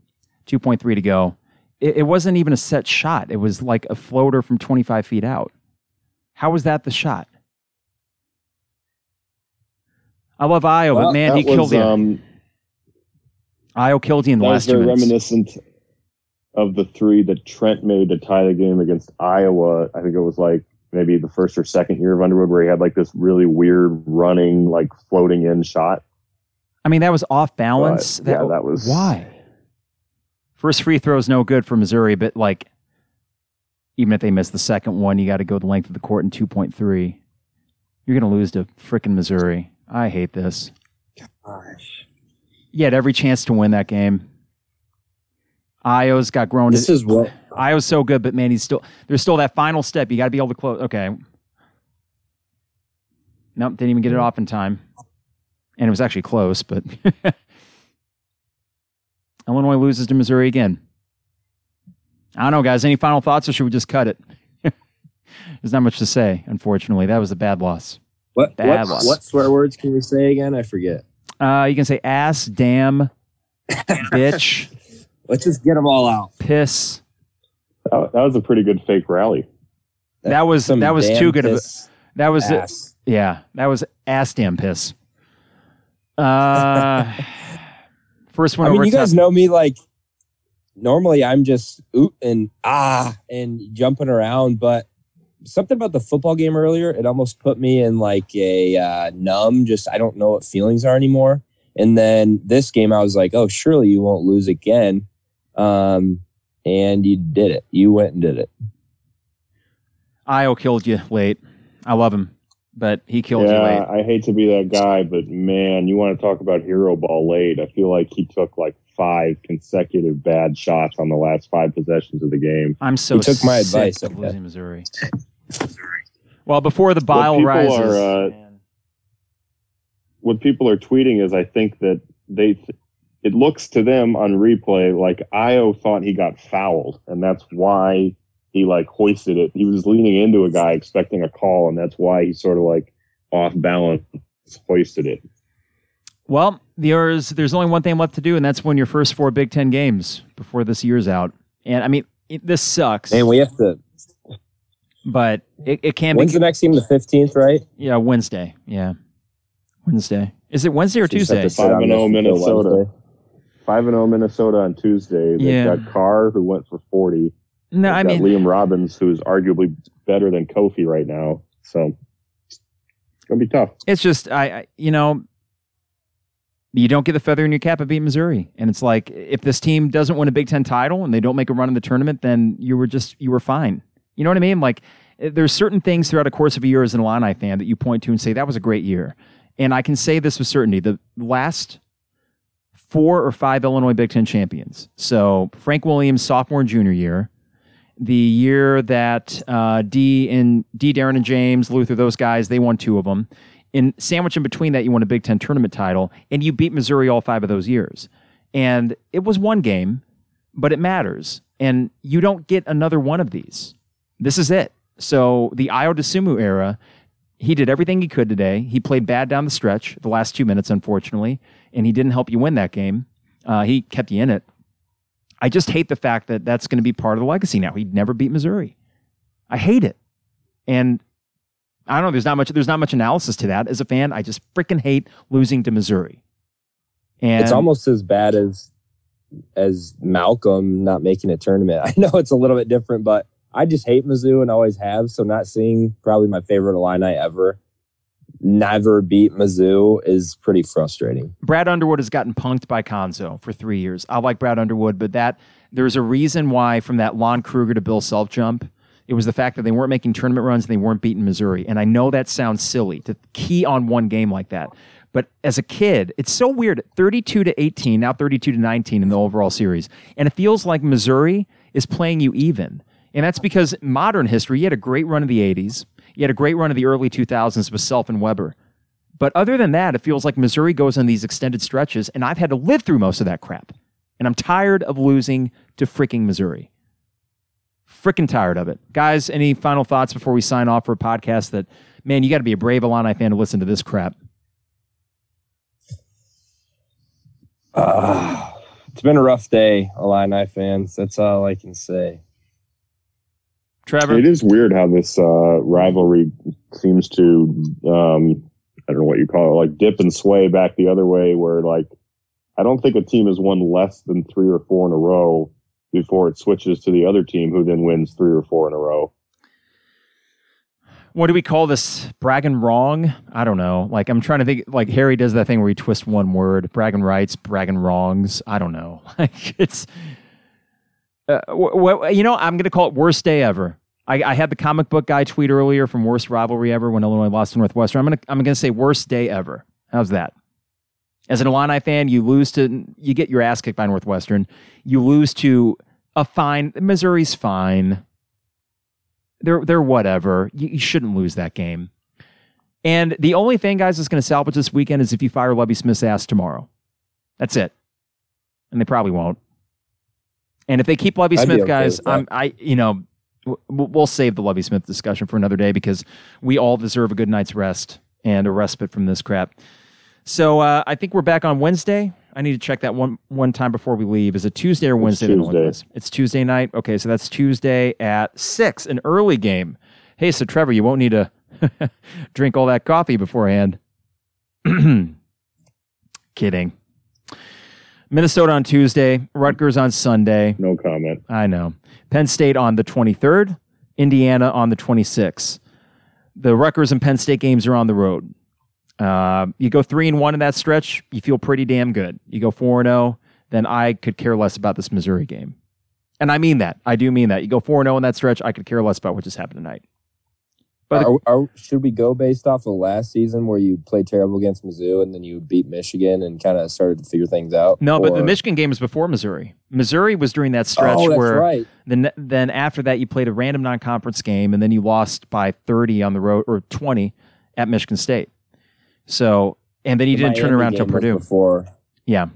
2.3 to go it, it wasn't even a set shot. It was like a floater from 25 feet out. How was that the shot? I love Ayo, well, but man, he killed you. Um, Ayo killed you in the last two minutes. reminiscent of the three that Trent made to tie the game against Iowa. I think it was like maybe the first or second year of Underwood where he had like this really weird running, like floating in shot. I mean, that was off balance. But, that, yeah, that was why. First free throw is no good for Missouri, but like even if they miss the second one, you got to go the length of the court in 2.3. You're going to lose to freaking Missouri. I hate this. Gosh. You had every chance to win that game. Ayo's got grown. This is what Ayo's so good, but man, he's still there's still that final step. You got to be able to close. Okay. Nope, didn't even get it off in time, and it was actually close, but Illinois loses to Missouri again. I don't know, guys. Any final thoughts, or should we just cut it? There's not much to say, unfortunately. That was a bad loss. What bad what, loss. what swear words can we say again? I forget. Uh, you can say ass, damn, bitch. Let's just get them all out. Piss. That, that was a pretty good fake rally. That, that was that was too good of a. That was ass. yeah. That was ass damn piss. Uh. First one. I mean, you guys know me like. Normally, I'm just oot and ah and jumping around, but something about the football game earlier, it almost put me in like a uh, numb. Just I don't know what feelings are anymore. And then this game, I was like, oh, surely you won't lose again. Um, and you did it. You went and did it. Ayo killed you late. I love him but he killed yeah, you late. I hate to be that guy, but man, you want to talk about hero ball late. I feel like he took like five consecutive bad shots on the last five possessions of the game. I'm so he took my advice of losing Missouri. Well, before the bile rises. Are, uh, what people are tweeting is I think that they it looks to them on replay like Ayo thought he got fouled, and that's why he like hoisted it. He was leaning into a guy expecting a call, and that's why he sort of like off balance hoisted it. Well, there's there's only one thing left to do, and that's win your first four Big Ten games before this year's out. And I mean, it, this sucks. And we have to. But it, it can When's be. When's the next game? The fifteenth, right? Yeah, Wednesday. Yeah, Wednesday. Is it Wednesday or Tuesday? Five and oh, zero Minnesota. Five and zero Minnesota on Tuesday. They've Yeah. got Carr who went for forty. No, I They've mean, got Liam Robbins who's arguably better than Kofi right now. So it's gonna be tough. it's just I, I you know you don't get the feather in your cap of beating Missouri, and it's like if this team doesn't win a Big Ten title and they don't make a run in the tournament, then you were just you were fine. You know what I mean? Like eh, there's certain things throughout a course of a year as an Illini fan that you point to and say that was a great year, and I can say this with certainty: the last four or five Illinois Big Ten champions. So Frank Williams sophomore and junior year. The year that uh, D and D, Darren and James, Luther, those guys, they won two of them. In sandwich in between that, you won a Big Ten tournament title, and you beat Missouri all five of those years. And it was one game, but it matters. And you don't get another one of these. This is it. So the Ayo Dosunmu era, he did everything he could today. He played bad down the stretch, the last two minutes, unfortunately, and he didn't help you win that game. Uh, he kept you in it. I just hate the fact that that's going to be part of the legacy now. He'd never beat Missouri. I hate it. And I don't know. There's not much. There's not much analysis to that. As a fan, I just freaking hate losing to Missouri. And it's almost as bad as as Malcolm not making a tournament. I know it's a little bit different, but I just hate Mizzou and always have. So not seeing probably my favorite Illini ever never beat Mizzou is pretty frustrating. Brad Underwood has gotten punked by Cuonzo for three years. I like Brad Underwood, but that there's a reason why from that Lon Kruger to Bill Self jump, it was the fact that they weren't making tournament runs and they weren't beating Missouri. And I know that sounds silly to key on one game like that. But as a kid, it's so weird. 32 to 18, now 32 to 19 in the overall series. And it feels like Missouri is playing you even. And that's because modern history, you had a great run of the 80s. You had a great run of the early 2000s with Self and Weber. But other than that, it feels like Missouri goes on these extended stretches, and I've had to live through most of that crap. And I'm tired of losing to freaking Missouri. Freaking tired of it. Guys, any final thoughts before we sign off for a podcast that, man, you got to be a brave Illini fan to listen to this crap? Uh, it's been a rough day, Illini fans. That's all I can say. Trevor? It is weird how this uh, rivalry seems to, um, I don't know what you call it, like dip and sway back the other way, where like, I don't think a team has won less than three or four in a row before it switches to the other team who then wins three or four in a row. What do we call this? Bragging wrong? I don't know. Like, I'm trying to think, like, Harry does that thing where he twists one word, bragging rights, bragging wrongs. I don't know. Like, it's, uh, wh- wh- you know, I'm going to call it worst day ever. I, I had the comic book guy tweet earlier from worst rivalry ever when Illinois lost to Northwestern. I'm gonna I'm gonna say worst day ever. How's that? As an Illini fan, you lose to you get your ass kicked by Northwestern. You lose to a fine Missouri's fine. They're they're whatever. You, you shouldn't lose that game. And the only thing, guys, that's going to salvage this weekend is if you fire Lovie Smith's ass tomorrow. That's it. And they probably won't. And if they keep Lovie Smith, okay guys. I'm I you know w- we'll save the Lovie Smith discussion for another day because we all deserve a good night's rest and a respite from this crap. So uh, I think we're back on Wednesday. I need to check that one one time before we leave. Is it Tuesday or Wednesday? one Tuesday. It's Tuesday night. Okay, so that's Tuesday at six, an early game. Hey, so Trevor, you won't need to drink all that coffee beforehand. Kidding. Minnesota on Tuesday, Rutgers on Sunday. No comment. I know. Penn State on the 23rd, Indiana on the 26th. The Rutgers and Penn State games are on the road. Uh, you go three and one in that stretch, you feel pretty damn good. You go four and zero, then I could care less about this Missouri game, and I mean that. I do mean that. You go four and zero in that stretch, I could care less about what just happened tonight. But Are, are, should we go based off of last season where you played terrible against Mizzou and then you beat Michigan and kind of started to figure things out? no, but the Michigan game was before Missouri. Missouri was during that stretch oh, where right. Then then after that you played a random non-conference game and then you lost by 30 on the road or 20 at Michigan State. So and then you The didn't turn around until was Purdue. Before. Yeah.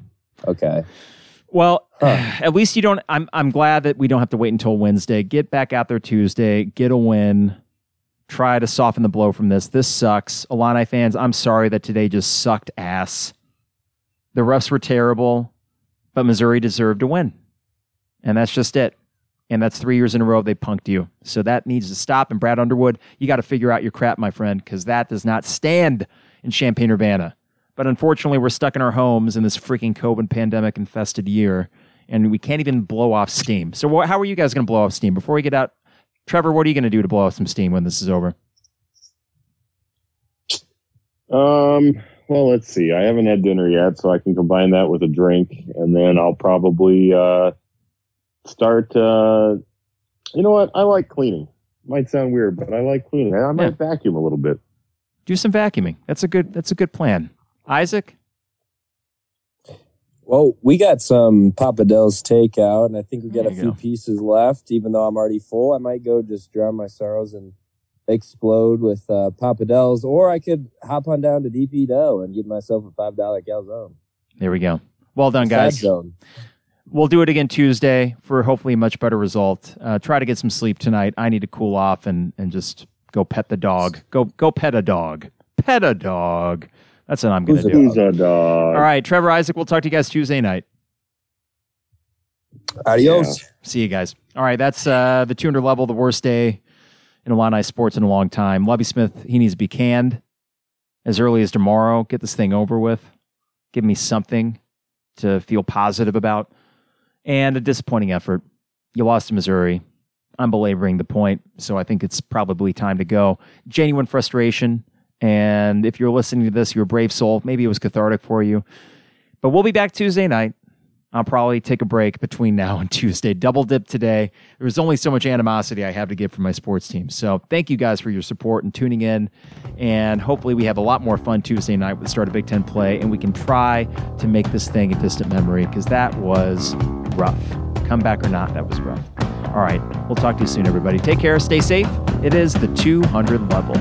Okay. Well, huh. at least you don't. I'm I'm glad that we don't have to wait until Wednesday. Get back out there Tuesday. Get a win. Try to soften the blow from this. This sucks. Illini fans, I'm sorry that today just sucked ass. The refs were terrible, but Missouri deserved to win, and that's just it. And that's three years in a row they punked you. So that needs to stop. And Brad Underwood, you got to figure out your crap, my friend, because that does not stand in Champaign Urbana. But unfortunately, we're stuck in our homes in this freaking COVID pandemic infested year, and we can't even blow off steam. So, wh- how are you guys going to blow off steam? Before we get out, Trevor, what are you going to do to blow off some steam when this is over? Um, well, let's see. I haven't had dinner yet, so I can combine that with a drink, and then I'll probably uh, start. Uh, you know what? I like cleaning. Might sound weird, but I like cleaning. I might yeah. vacuum a little bit. Do some vacuuming. That's a good. That's a good plan. Isaac? Well, we got some Papa Del's takeout, and I think we got a few go. pieces left. Even though I'm already full, I might go just drown my sorrows and explode with uh, Papa Del's, or I could hop on down to DP Dough and give myself a five dollar calzone. There we go. Well done, guys. We'll do it again Tuesday for hopefully a much better result. Uh, try to get some sleep tonight. I need to cool off and and just go pet the dog. Go go pet a dog. Pet a dog. That's what I'm going to do. Who's a dog? All right, Trevor Isaac. We'll talk to you guys Tuesday night. Adios. Yeah. See you guys. All right, that's uh, the 200 level, the worst day in Illini sports in a long time. Lovie Smith, he needs to be canned as early as tomorrow. Get this thing over with. Give me something to feel positive about. And a disappointing effort. You lost to Missouri. I'm belaboring the point, so I think it's probably time to go. Genuine frustration. And if you're listening to this, you're a brave soul. Maybe it was cathartic for you. But we'll be back Tuesday night. I'll probably take a break between now and Tuesday. Double dip today. There's only so much animosity I have to give for my sports team. So thank you guys for your support and tuning in. And hopefully we have a lot more fun Tuesday night with the start of Big Ten play, and we can try to make this thing a distant memory because that was rough. Come back or not, that was rough. All right. We'll talk to you soon, everybody. Take care. Stay safe. It is the 200 level.